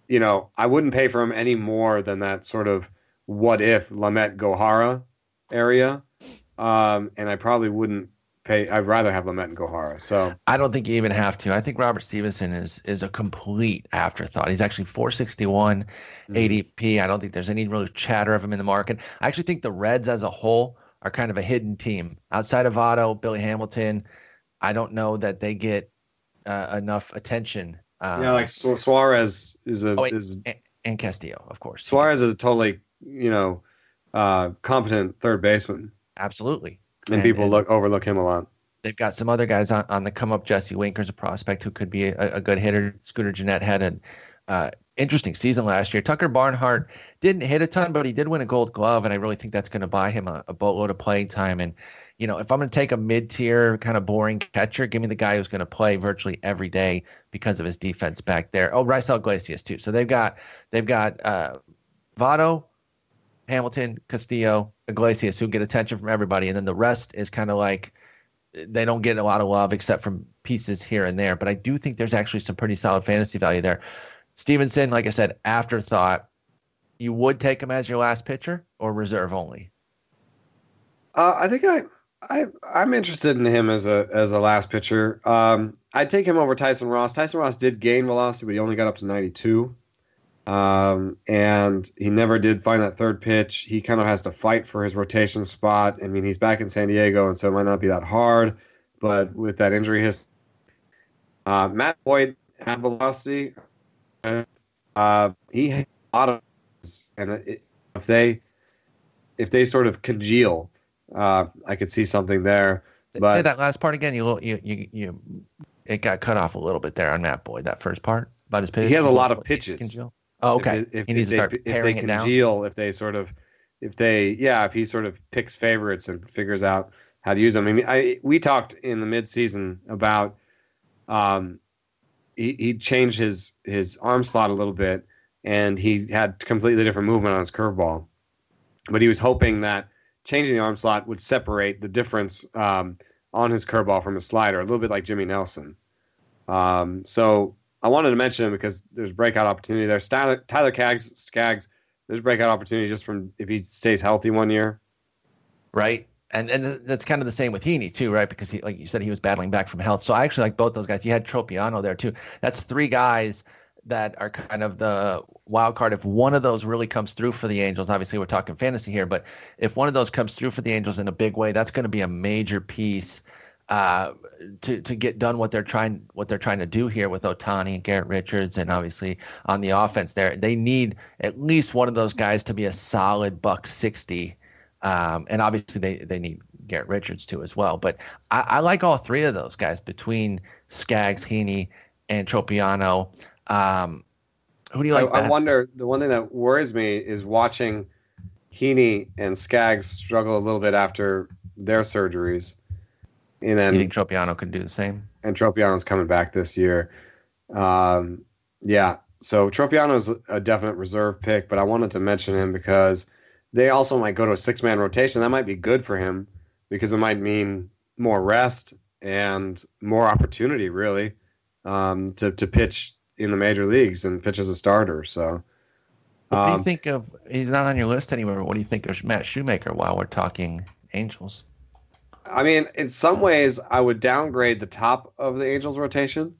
S2: you know, I wouldn't pay for him any more than that sort of what if Lamet Gohara area. Um, and I probably wouldn't pay. I'd rather have Lamet and Gohara. So
S1: I don't think you even have to. I think Robert Stephenson is is a complete afterthought. He's actually 461 ADP. I don't think there's any real chatter of him in the market. I actually think the Reds as a whole are kind of a hidden team outside of Votto, Billy Hamilton. I don't know that they get uh, enough attention. Uh,
S2: yeah, like Su- Suarez is a
S1: Oh, wait.
S2: is
S1: and, and Castillo, of course.
S2: Suarez is a totally you know uh, competent third baseman,
S1: absolutely.
S2: And, people look overlook him a lot.
S1: They've got some other guys on, on the come up. Jesse Winker's a prospect who could be a, a good hitter. Scooter Gennett had an uh, interesting season last year. Tucker Barnhart didn't hit a ton, but he did win a gold glove, and I really think that's going to buy him a, a boatload of playing time. And, you know, if I'm going to take a mid tier, kind of boring catcher, give me the guy who's going to play virtually every day because of his defense back there. Oh, Raisel Iglesias, too. So they've got, they've got, uh, Votto, Hamilton, Castillo, Iglesias, who get attention from everybody, and then the rest is kind of like they don't get a lot of love except from pieces here and there. But I do think there's actually some pretty solid fantasy value there. Stephenson, like I said, afterthought. You would take him as your last pitcher or reserve only?
S2: Uh, I think I, I, I'm interested in him as a as a last pitcher. Um, I'd take him over Tyson Ross. Tyson Ross did gain velocity, but he only got up to 92. Um, and he never did find that third pitch. He kind of has to fight for his rotation spot. I mean, he's back in San Diego, and so it might not be that hard. But with that injury history, uh, Matt Boyd had velocity. Uh, he had a lot of, and it, if they if they sort of congeal, uh, I could see something there. But
S1: Say that last part again. You, you, you, you, it got cut off a little bit there on Matt Boyd. That first part about his pitch.
S2: He has a lot of pitches.
S1: Congeal? Oh, okay.
S2: If, if,
S1: he needs
S2: if
S1: to start
S2: they, if they congeal, if they sort of, if they, yeah, if he sort of picks favorites and figures out how to use them. I mean, I we talked in the midseason about, um, he he changed his his arm slot a little bit, and he had completely different movement on his curveball, but he was hoping that changing the arm slot would separate the difference um, on his curveball from his slider, a little bit like Jimmy Nelson. Um, so I wanted to mention him because there's breakout opportunity there. Tyler, Tyler Skaggs, there's breakout opportunity just from if he stays healthy one year.
S1: right? And and that's kind of the same with Heaney too, right? Because he, like you said, he was battling back from health. So I actually like both those guys. You had Tropeano there too. That's three guys that are kind of the wild card. If one of those really comes through for the Angels, obviously we're talking fantasy here, but if one of those comes through for the Angels in a big way, that's going to be a major piece uh, to to get done what they're trying what they're trying to do here with Ohtani and Garrett Richards, and obviously on the offense there, they need at least one of those guys to be a solid buck sixty. Um, and obviously they, they need Garrett Richards too as well. But I, I like all three of those guys between Skaggs, Heaney, and Tropeano. Um, who do you
S2: I,
S1: like?
S2: I
S1: best?
S2: wonder. The one thing that worries me is watching Heaney and Skaggs struggle a little bit after their surgeries, and then
S1: You think Tropeano could do the same?
S2: and Tropeano's coming back this year. Um, yeah, so Tropeano's a definite reserve pick, but I wanted to mention him because they also might go to a six man rotation. That might be good for him because it might mean more rest and more opportunity, really, um, to to pitch in the major leagues and pitch as a starter. So.
S1: What do you
S2: Um,
S1: think of? He's not on your list but What do you think of Matt Shoemaker while we're talking Angels?
S2: I mean, in some ways, I would downgrade the top of the Angels rotation,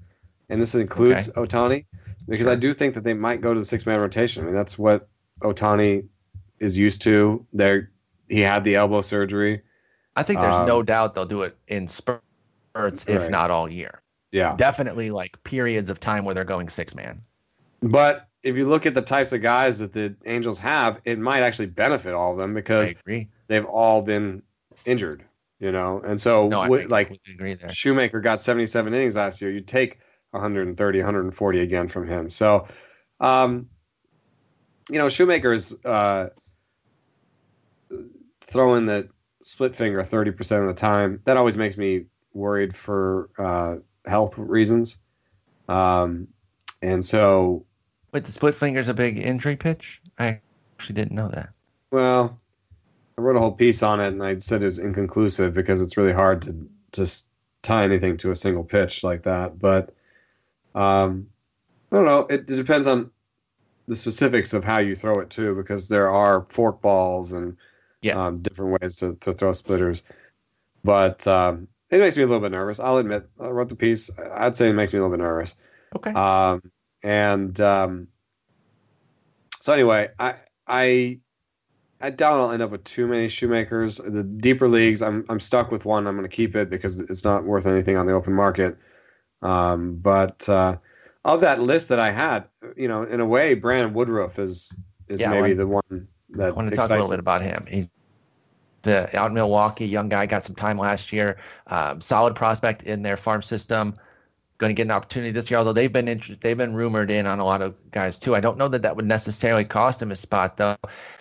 S2: and this includes Ohtani, because I do think that they might go to the six man rotation. I mean, that's what Ohtani is used to. There, he had the elbow surgery.
S1: I think there's
S2: Um,
S1: no doubt they'll do it in spurts, if
S2: Right.
S1: not all year.
S2: Yeah,
S1: Definitely like periods of time where they're going six man.
S2: but if you look at the types of guys that the Angels have, it might actually benefit all of them because they've all been injured. You know, and so
S1: No, I
S2: wi- like
S1: agree there.
S2: Shoemaker got 77 innings last year. You take 130, 140 again from him. So, um, you know, Shoemaker's uh, throwing the split finger 30% of the time. That always makes me worried for uh, health reasons. Um, and so,
S1: Wait, the split finger's a big injury pitch? I actually didn't know that.
S2: well, I wrote a whole piece on it and I said it was inconclusive because it's really hard to just tie anything to a single pitch like that. But um, I don't know. It, it depends on the specifics of how you throw it too, because there are fork balls and
S1: Yeah.
S2: um, different ways to, to throw splitters. But um, it makes me a little bit nervous. I'll admit, I wrote the piece. I'd say it makes me a little bit nervous.
S1: Okay.
S2: Um, and um, so anyway, I I I doubt I'll end up with too many shoemakers. The deeper leagues, I'm I'm stuck with one. I'm going to keep it because it's not worth anything on the open market. Um, but uh, of that list that I had, you know, in a way, Brandon Woodruff is is
S1: Yeah,
S2: maybe
S1: want-
S2: the one that
S1: I want to talk a little
S2: me.
S1: bit about him. He's the, out in Milwaukee, young guy, got some time last year. Um, solid prospect in their farm system. Going to get an opportunity this year, although they've been inter- they've been rumored in on a lot of guys too. I don't know that that would necessarily cost him a spot though.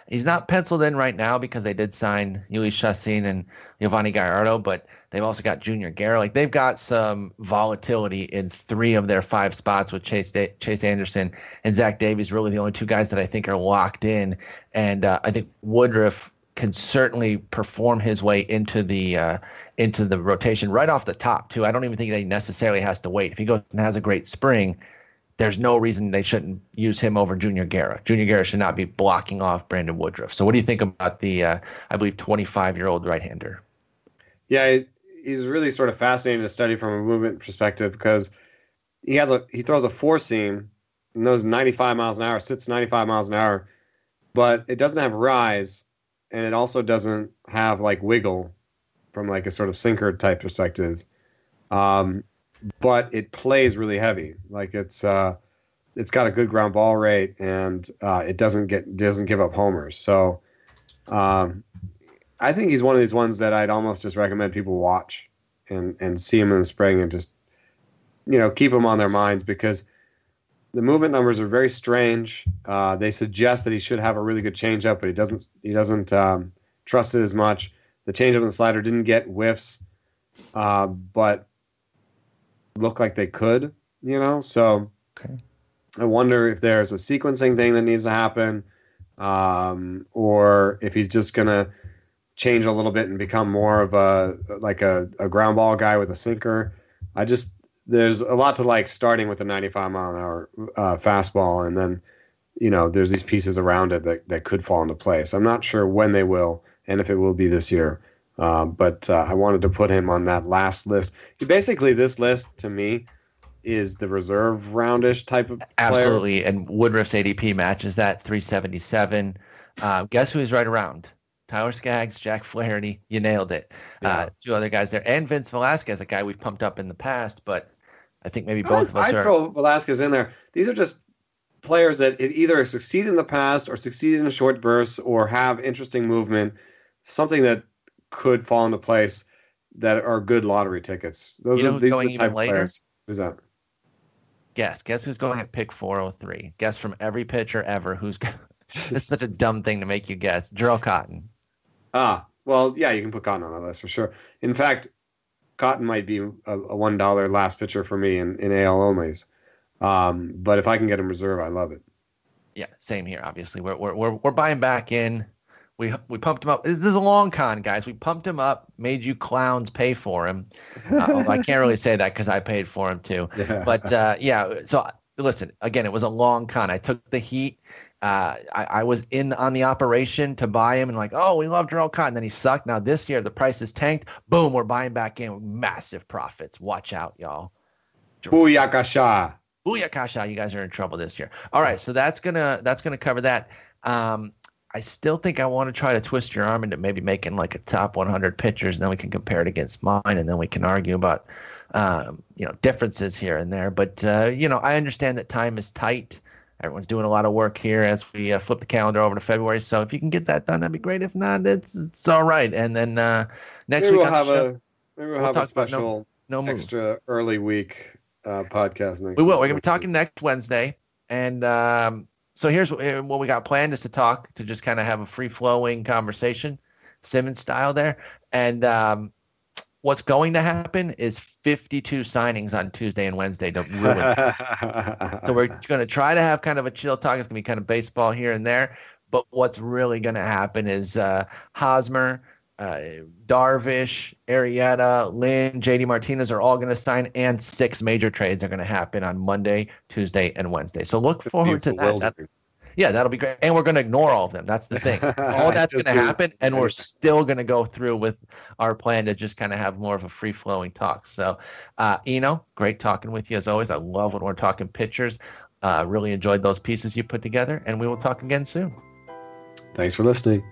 S1: He's not penciled in right now because they did sign Jhoulys Chacin and Yovani Gallardo, but they've also got Junior Guerra. Like they've got some volatility in three of their five spots with Chase da- Chase Anderson and Zach Davies. Really, the only two guys that I think are locked in, and uh, I think Woodruff can certainly perform his way into the uh, into the rotation right off the top too. I don't even think that he necessarily has to wait. If he goes and has a great spring, there's no reason they shouldn't use him over Junior Guerra. Junior Guerra should not be blocking off Brandon Woodruff. So what do you think about the uh, I believe 25 year old right hander?
S2: Yeah, he's really sort of fascinating to study from a movement perspective because he has a he throws a four seam and those 95 miles an hour, sits 95 miles an hour, but it doesn't have rise and it also doesn't have like wiggle from like a sort of sinker type perspective. Um, but it plays really heavy. Like it's uh, it's got a good ground ball rate and uh, it doesn't get doesn't give up homers. So um, I think he's one of these ones that I'd almost just recommend people watch and and see him in the spring and just you know keep him on their minds because the movement numbers are very strange. Uh, they suggest that he should have a really good changeup, but he doesn't. He doesn't um, trust it as much. The changeup and the slider didn't get whiffs, uh, but look like they could. You know, so
S1: Okay.
S2: I wonder if there's a sequencing thing that needs to happen, um, or if he's just gonna change a little bit and become more of a like a, a ground ball guy with a sinker. I just there's a lot to like starting with a 95 mile an hour uh, fastball, and then you know there's these pieces around it that that could fall into place. I'm not sure when they will, and if it will be this year. Uh, but uh, I wanted to put him on that last list. He basically this list to me is the reserve roundish type of player.
S1: Absolutely. And Woodruff's ADP matches that 377. Uh, guess who's right around? Tyler Skaggs, Jack Flaherty. You nailed it.
S2: Yeah.
S1: Uh, two other guys there. And Vince Velasquez, a guy we've pumped up in the past, but I think maybe both of us
S2: I'd throw Velasquez in there. These are just players that either succeed in the past or succeed in a short bursts or have interesting movement, something that could fall into place that are good lottery tickets. Those
S1: You know
S2: are these are the type of
S1: later?
S2: players. Who's that?
S1: Guess. Guess who's going at pick 403? Guess from every pitcher ever who's. It's (laughs) such a dumb thing to make you guess. Jharel Cotton.
S2: Ah, well, yeah, you can put Cotton on that list for sure. In fact, Cotton might be a, a one dollar last pitcher for me in, in AL onlys. Um, but if I can get him reserve, I love it.
S1: Yeah, same here. Obviously, we're we're we're, we're buying back in. We we pumped him up. This is a long con, guys. We pumped him up, made you clowns pay for him. Uh, I can't really say that because I paid for him too. (laughs)
S2: Yeah.
S1: But uh, yeah, so listen again. It was a long con. I took the heat. Uh, I, I was in on the operation to buy him and like, oh, we love Jharel Cotton. Then he sucked. Now this year the price is tanked. Boom, we're buying back in with massive profits. Watch out, y'all.
S2: Booyakasha.
S1: Booyakasha, you guys are in trouble this year. All right, so that's gonna that's gonna cover that. Um, I still think I want to try to twist your arm into maybe making like a top 100 pitchers, and then we can compare it against mine, and then we can argue about um, you know differences here and there. But uh, you know, I understand that time is tight. Everyone's doing a lot of work here as we uh, flip the calendar over to February. So if you can get that done, that'd be great. If not, it's it's all right. And then uh, next
S2: Maybe
S1: week
S2: we'll have
S1: show,
S2: a maybe we'll,
S1: we'll
S2: have a
S1: about no-
S2: special
S1: no
S2: extra early week uh, podcast next.
S1: We will. We're gonna be talking next Wednesday, and um, so here's what, uh, what we got planned: is to talk to just kind of have a free flowing conversation, Simmons style there. And um, what's going to happen is 52 signings on Tuesday and Wednesday to ruin. (laughs) so we're going to try to have kind of a chill talk. It's going to be kind of baseball here and there. But what's really going to happen is uh, Hosmer, uh, Darvish, Arrieta, Lynn, JD Martinez are all going to sign, and six major trades are going to happen on Monday, Tuesday, and Wednesday. So look forward to that. Yeah, that'll be great. And we're going to ignore all of them. That's the thing. (laughs) All that's going to happen, and we're (laughs) still going to go through with our plan to just kind of have more of a free flowing talk. So, uh, Eno, great talking with you as always. I love when we're talking pictures. Uh, really enjoyed those pieces you put together, and we will talk again soon.
S2: Thanks for listening.